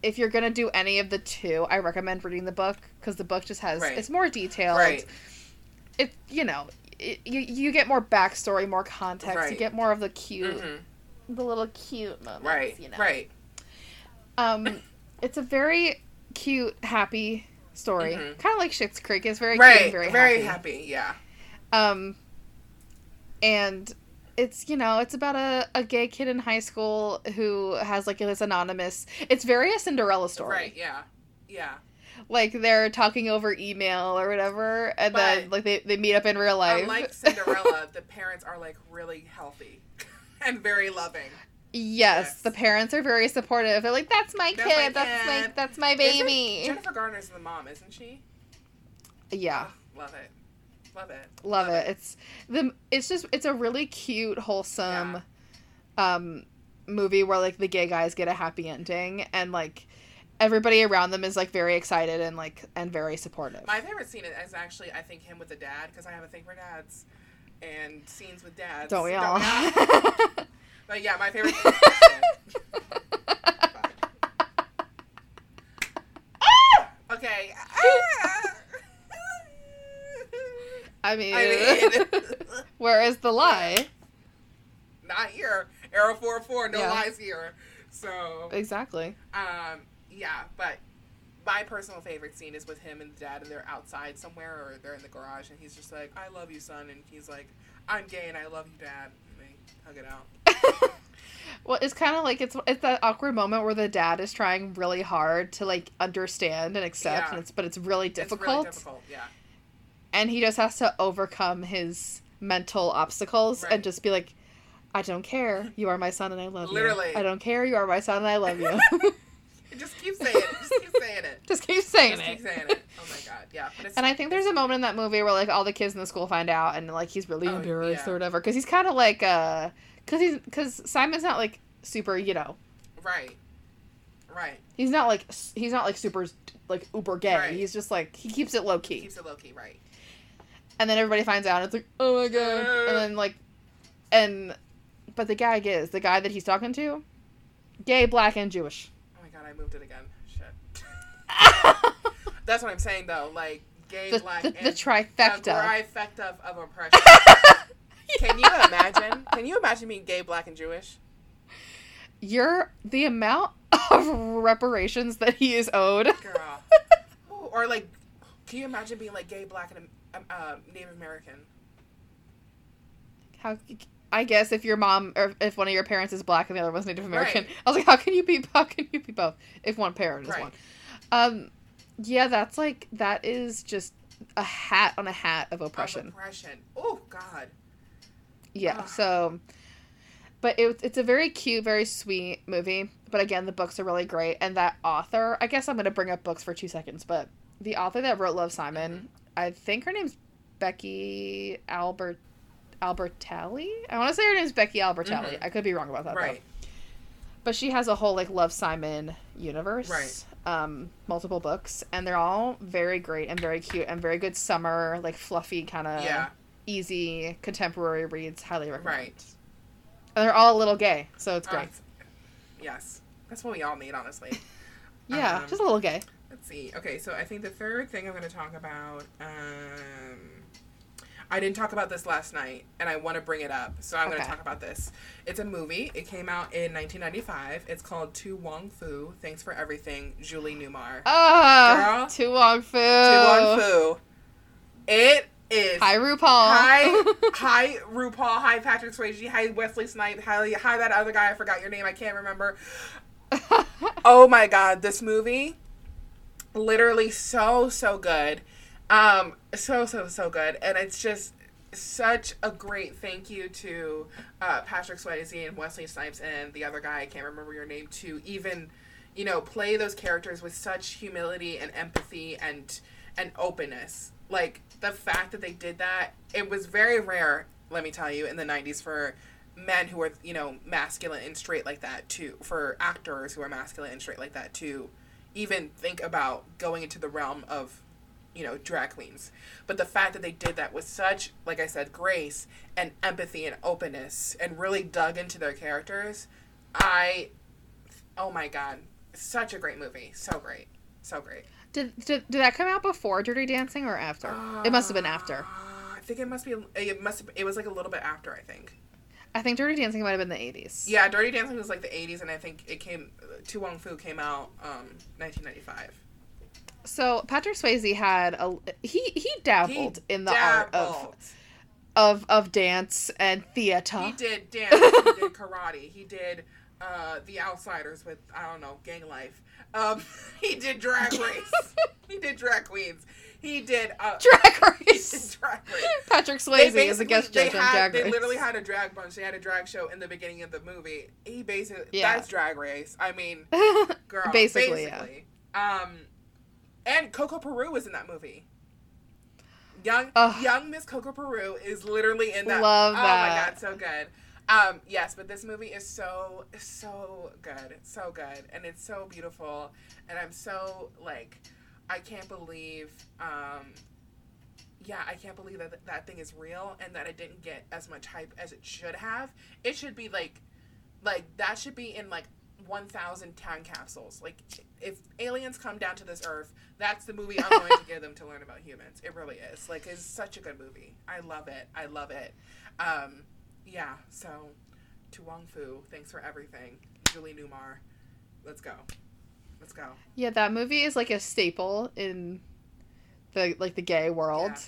If you're gonna do any of the two, I recommend reading the book because the book just has Right. it's more detailed. Right. It you know it, you you get more backstory, more context. You get more of the cute, Mhm. the little cute moments. Right. You know. Right. Um, it's a very cute, happy story. Mhm. Kind of like Schitt's Creek. It's very right. cute, and very, happy. happy. Yeah. Um, and it's you know it's about a, a gay kid in high school who has like this anonymous. It's very a Cinderella story. Right. Yeah. Yeah. Like they're talking over email or whatever, and then like they, they meet up in real life. Unlike Cinderella, the parents are like really healthy and very loving. Yes, Yes. the parents are very supportive. They're like, "That's my That's my kid. That's my kid." that's my Isn't- baby." Jennifer Garner's the mom, isn't she? Yeah. Oh, love it. Love it. love it. It's the it's just it's a really cute, wholesome um movie where like the gay guys get a happy ending and like everybody around them is like very excited and like and very supportive. My favorite scene is actually, I think, him with the dad because I have a thing for dads and scenes with dads. Don't we all? But yeah, my favorite. okay. I mean, I mean- where is the lie? Not here. Arrow four four. No Yeah. lies here. So Exactly. Um, yeah, but my personal favorite scene is with him and the dad, and they're outside somewhere, or they're in the garage, and he's just like, "I love you, son," and he's like, "I'm gay and I love you, dad." And they hug it out. Well, it's kind of like it's it's that awkward moment where the dad is trying really hard to like understand and accept, Yeah. and it's but it's really It's really difficult, difficult. Yeah. and he just has to overcome his mental obstacles Right. and just be like, "I don't care. You are my son, and I love Literally. you. Literally, I don't care. You are my son, and I love you." Just keep saying it. Just keep saying it. just keep saying Just it. keep saying it. Oh my god. Yeah. And I think there's a moment in that movie where like all the kids in the school find out, and like he's really Oh, embarrassed yeah. or whatever, because he's kind of like uh, because he's because Simon's not like super, you know, right. Right. he's not like he's not like super like uber gay. Right. He's just like he keeps it low key, He Keeps it low key. Right. and then everybody finds out. And it's like oh my god, and then like, and but the gag is the guy that he's talking to, gay, black, and Jewish. Oh my god. I moved it again. Shit. That's what I'm saying though. Like gay, the, black, the, the trifecta. The trifecta of, of oppression. Can you imagine? Can you imagine being gay, black, and Jewish? You're the amount of reparations that he is owed. Girl. Or like, can you imagine being like gay, black, and uh, Native American? How I guess if your mom or if one of your parents is black and the other one's Native American, Right. I was like, how can you be? How can you be both if one parent is Right. one? Um, yeah, that's like that is just a hat on a hat of Of oppression. oppression. Oh God. Yeah. Ugh. So, but it, it's a very cute, very sweet movie. But again, the books are really great, and that author. I guess I'm gonna bring up books for two seconds, but the author that wrote Love Simon, I think her name's Becky Albert Albertalli. I want to say her name's Becky Albertalli. Mhm. I could be wrong about that. though. Right. But she has a whole like Love Simon universe. Right. Um, multiple books, and they're all very great and very cute and very good summer, like fluffy kind of yeah. Easy contemporary reads. Highly recommend. Right. And they're all a little gay, so it's Uh, great. yes. That's what we all need, honestly. yeah, um, just a little gay. Let's see. Okay, so I think the third thing I'm going to talk about. Um, I didn't talk about this last night, and I want to bring it up, so I'm going to talk about this. It's a movie. It came out in 1995. It's called To Wong Foo. Thanks for everything, Julie Newmar. Ah, Girl. To Wong Foo. To Wong Foo. It is Hi RuPaul. Hi, hi, RuPaul. Hi, Patrick Swayze. Hi, Wesley Snipes. Hi, hi, that other guy. I forgot your name. I can't remember. Oh my god, this movie, literally so so good, um, so so so good, and it's just such a great thank you to uh, Patrick Swayze and Wesley Snipes and the other guy. I can't remember your name. To even, you know, play those characters with such humility and empathy and and openness. Like the fact that they did that, it was very rare. Let me tell you, in the '90s for men who are you know masculine and straight like that too for actors who are masculine and straight like that to even think about going into the realm of you know drag queens. But the fact that they did that with such like i said grace and empathy and openness and really dug into their characters i oh my god such a great movie. So great. So great Did, did did that come out before Dirty Dancing or after? it must have been after. Uh, i think it must be it must have, it was like a little bit after i think I think Dirty Dancing might have been the eighties. Yeah, Dirty Dancing was like the 80s, and I think it came. To Wong Foo came out um 1995. So Patrick Swayze had a he he dabbled He in the art of of of dance and theater. He did dance. he did karate. He did uh The Outsiders with I don't know Gang Life. Um, he did Drag Race. he did Drag Queens. He did uh. Drag he did Race. Drag Race. Patrick Swayze is a guest they judge on had, Drag They literally had a drag bunch. They had a drag show in the beginning of the movie. He basically Yeah. that's Drag Race. I mean, girl, Basically, basically. Um, and Coco Peru was in that movie. Young Ugh. young Miss Coco Peru is literally in that. Love that. Oh my god, so good. Um, yes, but this movie is so so good, so good, and it's so beautiful, and I'm so like, I can't believe. Um, yeah, I can't believe that that thing is real and that it didn't get as much hype as it should have. It should be like, like that should be in like 1,000 time capsules. Like, if aliens come down to this earth, that's the movie I'm going to give them to learn about humans. It really is. Like, it's such a good movie. I love it. I love it. Um, yeah. So, to Wong Foo, thanks for everything. Julie Newmar, let's go. Let's go. Yeah, that movie is like a staple in the like the gay world. Yeah.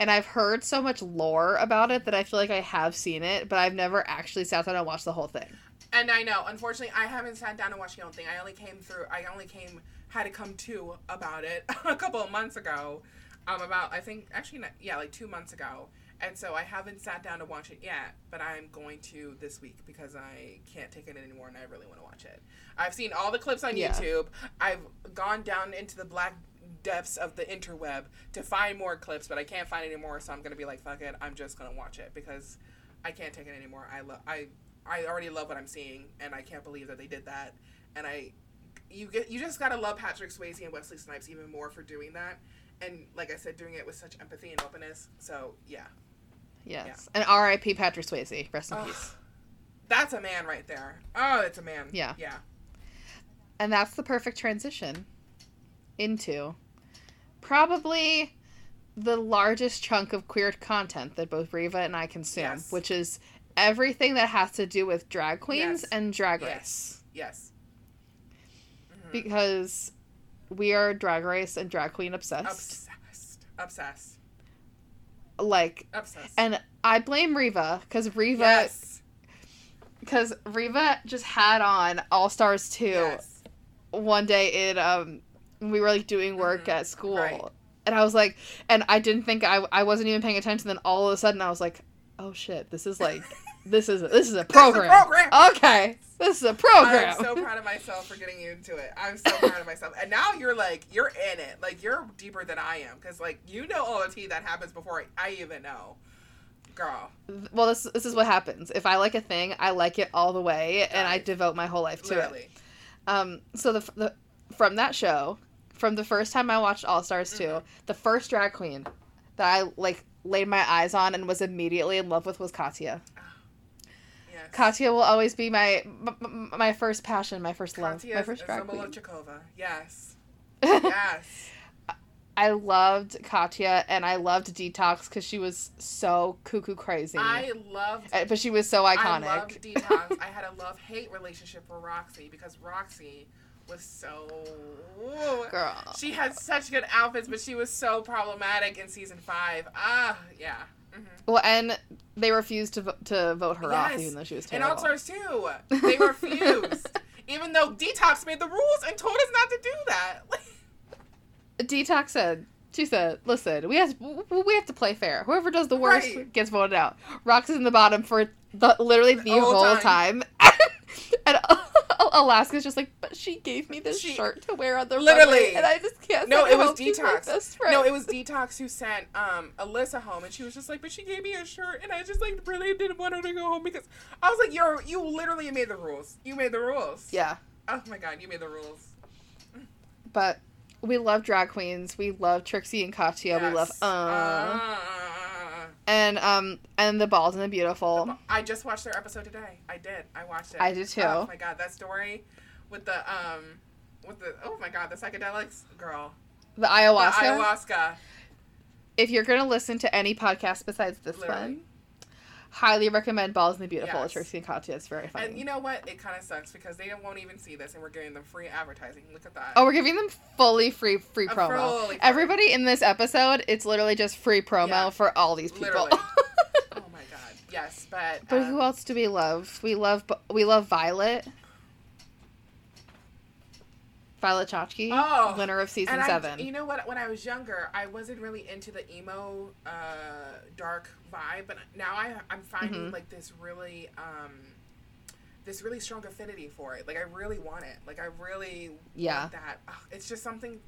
And I've heard so much lore about it that I feel like I have seen it, but I've never actually sat down and watched the whole thing. And I know, unfortunately, I haven't sat down and watched the whole thing. I only came through. I only came had to come to about it a couple of months ago. Um, about I think actually yeah, like two months ago. And so I haven't sat down to watch it yet, but I'm going to this week because I can't take it anymore and I really want to watch it. I've seen all the clips on Yeah. YouTube. I've gone down into the black depths of the interweb to find more clips, but I can't find any more, so I'm gonna be like, fuck it, I'm just gonna watch it because I can't take it anymore. I love I I already love what I'm seeing, and I can't believe that they did that. And I, you get you just gotta love Patrick Swayze and Wesley Snipes even more for doing that. And like I said, doing it with such empathy and openness. So yeah, Yes. And R.I.P. Patrick Swayze. Rest in Ugh. peace. that's a man right there. Oh, it's a man. Yeah. yeah. And that's the perfect transition into probably the largest chunk of queer content that both Riva and I consume, Yes. which is everything that has to do with drag queens Yes. and drag race. Yes, yes. Mhm. Because we are drag race and drag queen obsessed. Obsessed, obsessed, like, obsessed. and I blame Riva because Riva yes, because Riva just had on All Stars 2 yes. one day in um we were like doing work Mhm. at school Right. and I was like and I didn't think I I wasn't even paying attention then all of a sudden I was like oh shit this is like this is this is a program, program. okay this is a program I'm so proud of myself for getting you into it. I'm so proud of myself. And now you're like, you're in it. Like, you're deeper than I am. Because, like, you know all the tea that happens before I, even know. Girl. well this this is what happens if I like a thing I like it all the way and I devote my whole life to it Um, so the, the from that show, from the first time I watched All Stars 2 Mhm. the first drag queen that I like laid my eyes on and was immediately in love with was Katya. Katya will always be my my first passion, my first love, Katya my first drag queen. Yes. Yes. I loved Katya and I loved Detox because she was so cuckoo crazy, I loved Uh, but she was so iconic. I loved Detox. I had a love hate relationship with Roxy because Roxy was so. Girl, She had such good outfits, but she was so problematic in season five. Ah, yeah. Hmm well, and they refused to vo- to vote her off, even though she was And terrible. All Stars too. They refused. Even though Detox made the rules and told us not to do that. Detox said, she said, "Listen, we have we have to play fair. Whoever does the worst Right. gets voted out. Roxy's in the bottom for the literally the, whole whole time." and Alaska's just like, "But she gave me this She- shirt to wear on the Literally. runway, and I just can't." No, it was home. She's my Detox. No, it was Detox who sent um Alyssa home, and she was just like, "But she gave me a shirt, and I just like really didn't want her to go home because I was like, you're you literally made the rules. You made the rules. yeah, Oh my god, you made the rules. but we love drag queens. We love Trixie and Katya. We love Yes. uh, Uh, and um and the Bald and the Beautiful. I just watched their episode today. I did. I watched it. I did too. Oh my god, that story with the um with the oh my god the psychedelics girl The ayahuasca. the ayahuasca. ayahuasca. if you're gonna listen to any podcast besides this Literally. one, highly recommend Bald and the Beautiful. Yes. Trixie and Katya. It's very funny. And you know what? It kind of sucks because they won't even see this, and we're giving them free advertising. Look at that. oh, we're giving them fully free free A promo. free. Everybody in this episode, it's literally just free promo Yeah. for all these people. Oh my god. Yes, but but um, who else do we love? We love we love Violet. Violet Chachki, Oh, winner of season and I- seven. you know what? When I was younger, I wasn't really into the emo, uh, dark vibe, but now I I'm finding Mhm. like this really um, this really strong affinity for it. Like I really want it. Like I really Yeah. want that. Ugh, it's just something.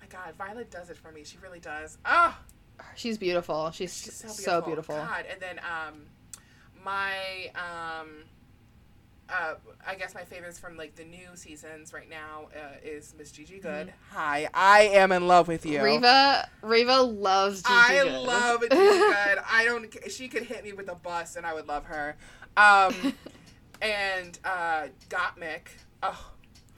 My God, Violet does it for me. She really does. Oh, She's beautiful. She's, she's so beautiful. so beautiful. God, and then um, my um. Uh, I guess my favorites from like the new seasons right now uh, is Miss Gigi Goode. Hi, I am in love with you. Riva Riva loves Gigi I Goode. love Gigi Goode. I don't. She could hit me with a bus, and I would love her. Um, and uh, Gottmik. Oh,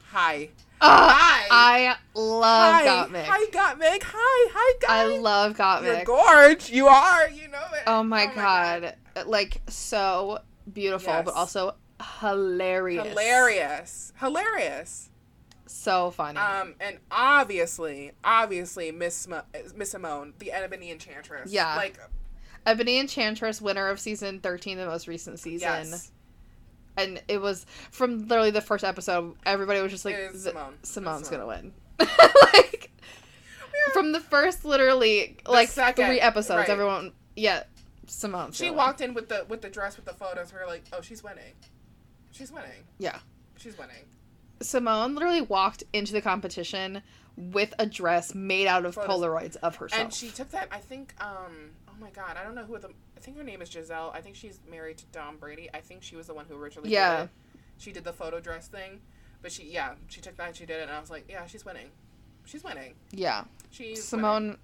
hi. Hi. I love hi. Gottmik. Hi, Gottmik. Hi, hi, I love Gottmik. You're Gottmik. gorge. You are. You know it. Oh my, god. Like so beautiful, Yes. but also hilarious. Hilarious. Hilarious. So funny. Um, and obviously, obviously, Miss Miss Symone, the Ebony Enchantress. Yeah. Like, Ebony Enchantress, winner of season 13, the most recent season. yes. And it was from literally the first episode, everybody was just like, It was "Z- Symone. Symone's Symone. gonna win. like, from the first literally, like, second, three episodes, right. everyone, yeah, Symone. She walked in with the with the dress with the photos. We were like, oh, she's winning. She's winning. Yeah. She's winning. Symone literally walked into the competition with a dress made out of Photos. Polaroids of herself. And she took that. I think. Um. Oh my God. I don't know who the. I think her name is Gisele. I think she's married to Tom Brady. I think she was the one who originally. Yeah. Did it. She did the photo dress thing, but she yeah she took that and she did it and I was like yeah she's winning, she's winning. yeah. She's winning. Symone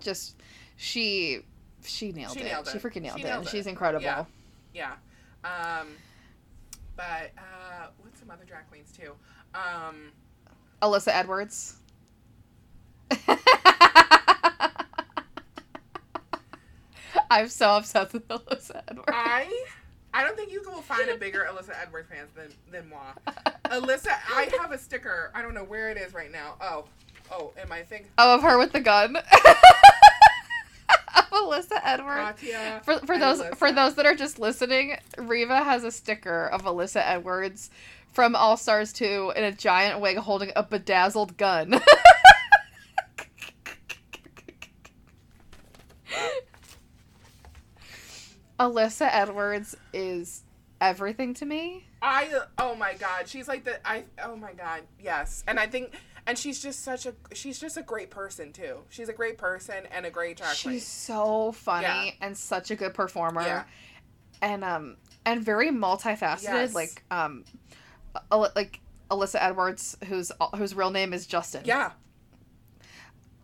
just, she, she nailed She it. nailed She it. freaking nailed She it. nailed it. She's incredible. Yeah. Yeah. Um. But uh, what's some other drag queens too? Um. Alyssa Edwards. I'm so obsessed with Alyssa Edwards. I I don't think you will find a bigger Alyssa Edwards fans than than moi. Alyssa, I have a sticker. I don't know where it is right now. Oh, oh, in my thing. Oh, of her with the gun. Alyssa Edwards. Katya. For, for those Alyssa. for those that are just listening, Riva has a sticker of Alyssa Edwards from All Stars 2 in a giant wig holding a bedazzled gun. Alyssa Edwards is everything to me. I oh my god, she's like the I oh my god, yes. And I think and she's just such a she's just a great person too. She's a great person and a great drag queen. She's so funny Yeah. and such a good performer. Yeah. And um and very multifaceted Yes. like um Al- like Alyssa Edwards whose whose real name is Justin. Yeah.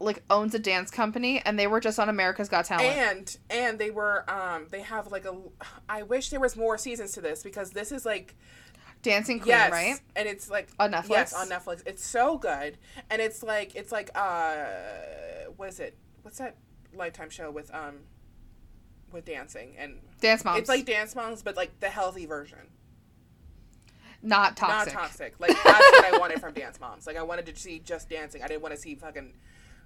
Like owns a dance company and they were just on America's Got Talent. And and they were um they have like a I wish there was more seasons to this because this is like Dancing Queen, yes, right? and it's like On Netflix? Yes, on Netflix. It's so good, and it's like it's like uh, what is it? What's that Lifetime show with um, with dancing and Dance Moms. it's like Dance Moms, but like the healthy version, not toxic. not toxic. Like that's what I wanted from Dance Moms. Like I wanted to see just dancing. I didn't want to see fucking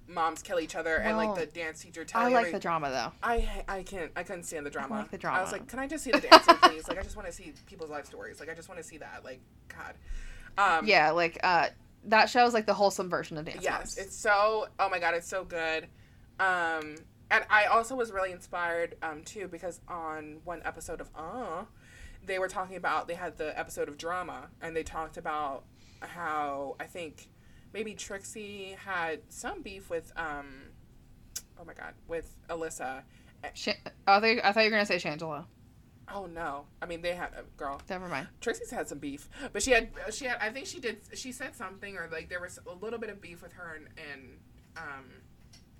moms kill each other and like the dance teacher I telling like every- the drama though. I I can't I couldn't stand the drama. like the drama. I was like, can I just see the dancing, please? Like I just want to see people's life stories. Like I just want to see that. Like God. Um, yeah, like uh that show is like the wholesome version of Dance Yes, Moms. it's so. Oh my god, it's so good. Um, and I also was really inspired um too because on one episode of Uh, they were talking about they had the episode of drama and they talked about how I think maybe Trixie had some beef with um. Oh my god, with Alyssa. Sh- I thought I thought you were gonna say Shangela. Oh no, I mean they had uh, girl. Never mind. Trixie's had some beef, but she had she had I think she did she said something or like there was a little bit of beef with her and, and um,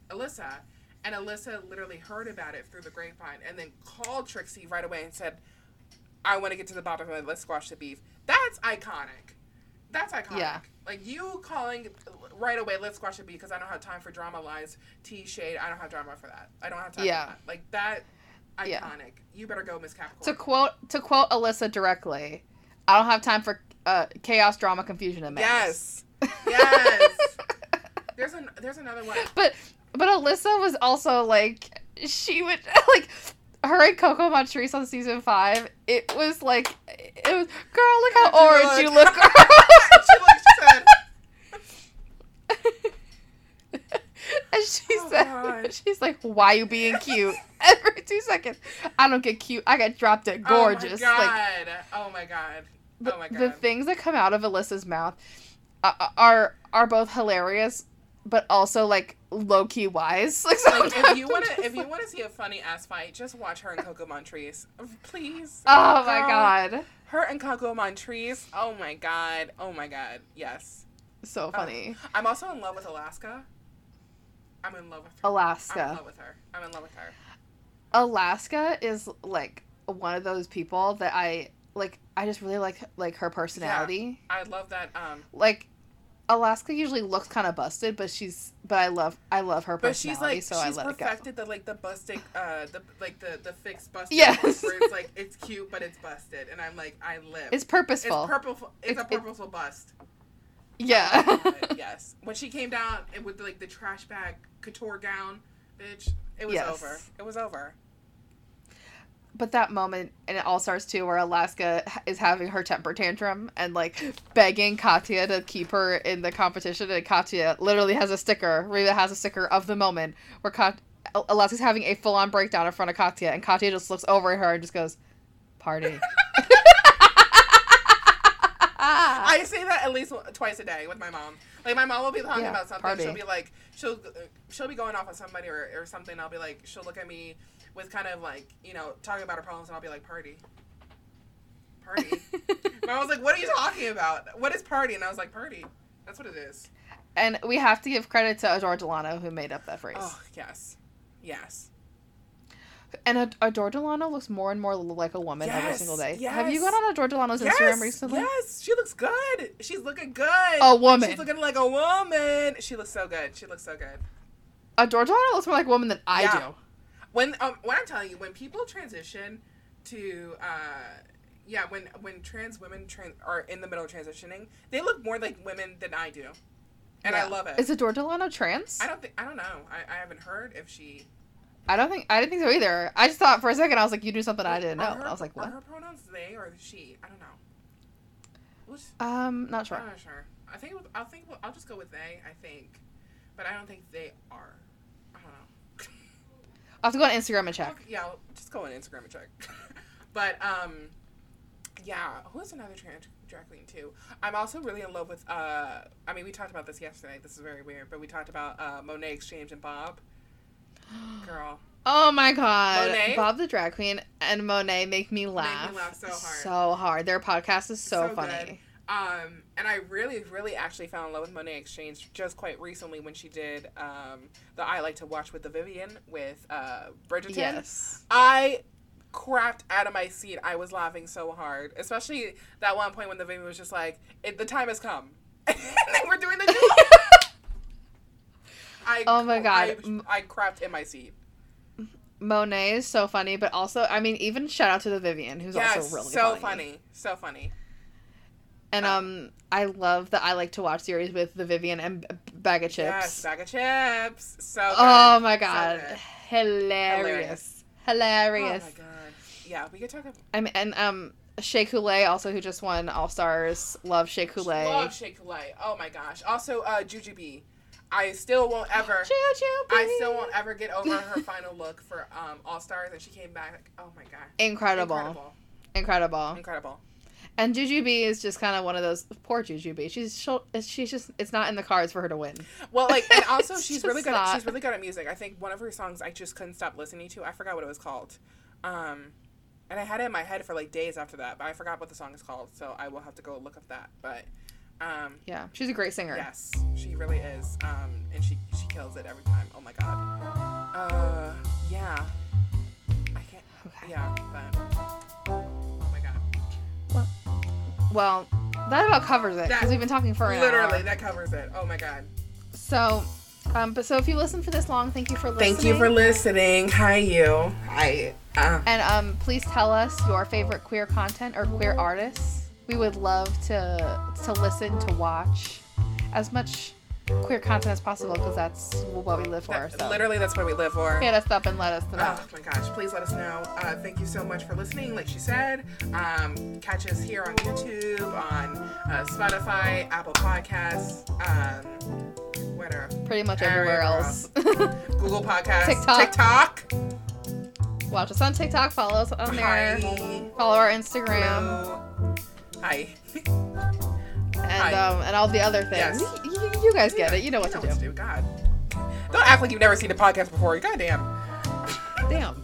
Alyssa, and Alyssa literally heard about it through the grapevine and then called Trixie right away and said, "I want to get to the bottom of it. Let's squash the beef." That's iconic. That's iconic. Yeah. Like you calling right away, let's squash beef because I don't have time for drama lies, tea shade. I don't have drama for that. I don't have time Yeah. for that. Like that, iconic. Yeah. You better go, Miss Capricorn. To quote to quote Alyssa directly, I don't have time for uh, chaos, drama, confusion, and madness. Yes. Yes. there's an there's another one. But but Alyssa was also like she would like her and Coco Montrese on season five. It was like it was girl, look how orange you look, girl. she looked, she said, and she Oh, said, God. she's like, why you being cute? Every two seconds, I don't get cute. I get dropped at gorgeous. Oh my Like god. oh my god. the, oh my God. the god. things that come out of Alyssa's mouth uh, are are both hilarious, but also like low key wise. Like, like if you want to if you want to see a funny ass fight, just watch her and Coco Montrese. Please. oh my god, Her and Coco Montrese. Oh my god. Oh my god. Yes. so funny. I'm also in love with Alaska. I'm in love with her. I'm in Alaska. love with her. I'm in love with her. Alaska is like one of those people that I like. I just really like like her personality. I love that um Like Alaska usually looks kind of busted, but she's but I love I love her But personality, she's like so I she's let it go. perfected the like the busted uh the like the the fixed busted Yes. where it's like it's cute but it's busted and I'm like I live. It's purposeful. It's purposeful. It's, It's- a it- purposeful bust. Yeah. But uh, yes, when she came down and with like the trash bag couture gown, bitch, it was Yes. over. It was over. but that moment in All Stars 2 where Alaska is having her temper tantrum and like begging Katya to keep her in the competition, and Katya literally has a sticker, Reba has a sticker of the moment where Kat- Alaska's having a full on breakdown in front of Katya, and Katya just looks over at her and just goes, Party. I say that at least twice a day with my mom. Like my mom will be talking Yeah, about something. party. She'll be like, she'll she'll be going off on somebody or, or something. I'll be like, she'll look at me with kind of like you know talking about her problems, and I'll be like, party, party. my mom was like, what are you talking about? What is party? And I was like, party. That's what it is. and we have to give credit to Adore Delano who made up that phrase. Oh yes, yes. And Ad- Adore Delano looks more and more like a woman every single day. Have you gone on Adore Delano's Yes, Instagram recently? yes, she looks good. She's looking good. A woman. She's looking like a woman. She looks so good. She looks so good. Adore Delano looks more like a woman than I Yeah. do. when um when I'm telling you when people transition to uh yeah when when trans women tran- are in the middle of transitioning they look more like women than I do and I love it. Is Adore Delano trans? I don't think I don't know I, I haven't heard if she I don't think I didn't think so either. I just thought for a second I was like, you do something I didn't know. Are her, I was like, Are what? her pronouns they or she? I don't know. Which, Um, not sure. I'm not sure. I think was- I'll think I'll just go with they. I think, but I don't think they are. I don't know. I'll have to go on Instagram and check. Okay, yeah, I'll just go on Instagram and check. but um, yeah, who's another trans drag queen too? I'm also really in love with. Uh, I mean, we talked about this yesterday. This is very weird, but we talked about uh, Monet X Change and Bob. Girl, Oh my god. Monet? Bob the drag queen and Monet make me laugh. laugh so hard. So hard. Their podcast is so, So funny. good. Um, and I really, really actually fell in love with Monet X Change just quite recently when she did um, the I Like to Watch with the Vivienne with uh, Bridgerton. Yes. I crapped out of my seat. I was laughing so hard, especially that one point when the Vivienne was just like, it, "The time has come," and they were doing the. I, Oh my God. I, I crapped in my seat. Monet is so funny, but also, I mean, even shout out to the Vivienne, who's yes, also really so funny. funny, so funny. And um, I love that I like to watch series with the Vivienne and B- Baga Chipz. Yes, Baga Chipz. So. Good. oh my So god, good. hilarious, hilarious. Oh my god. Yeah, we could talk about. I mean, and um, Shea Coulee also who just won All Stars. Love Shea Coulee. Love Shea Coulee. Oh my gosh. Also, uh, Jujubee. I still won't ever. Jujubee. I still won't ever get over her final look for um, All Stars, and she came back. Like, oh my god. Incredible. Incredible. Incredible. Incredible. And Jujubee is just kind of one of those poor Jujubee. She's she's just it's not in the cards for her to win. Well, like, and also she's really good. At, she's really good at music. I think one of her songs I just couldn't stop listening to. I forgot what it was called. Um, and I had it in my head for like days after that, but I forgot what the song is called. So I will have to go look up that. But um, Yeah, she's a great singer. Yes, she really is. Um, and she she kills it every time. Oh my god. Uh, yeah. I can't. Okay. Yeah, but. Oh my god. Well, that about covers it because we've been talking for an Literally, hour. that covers it. Oh my god. So, um, but so if you listen for this long, thank you for listening. Thank you for listening. Hi, you. Hi. Uh, And um, please tell us your favorite queer content or queer artists. We would love to to listen to watch as much queer content as possible because that's what we live for. that- So Literally, that's what we live for. hit us up and let us know. Oh my gosh, please let us know. Uh, thank you so much for listening. Like she said, um, catch us here on YouTube, on uh, Spotify, Apple Podcasts, um, whatever, Pretty much everywhere everywhere else. Google Podcasts, TikTok. TikTok. Watch us on TikTok. Follow us on there. Hi. Follow our Instagram Hello. Hi. and um, and all the other things. Yes. Y- y- you guys get it. You know what You to do. God. Don't act like you've never seen a podcast before. Goddamn. Damn.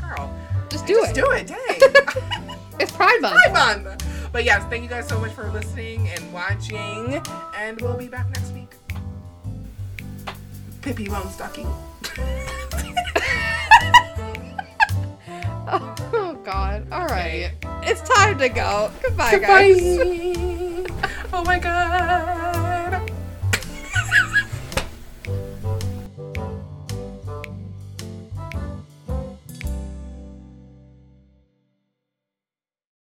Girl. Just do Just it. Just do it. Dang. It's Pride Month. Pride Month. But yes, thank you guys so much for listening and watching. And we'll be back next week. Pippi Stocking. Oh God. All right. It's time to go. Goodbye, Goodbye. guys. oh my god.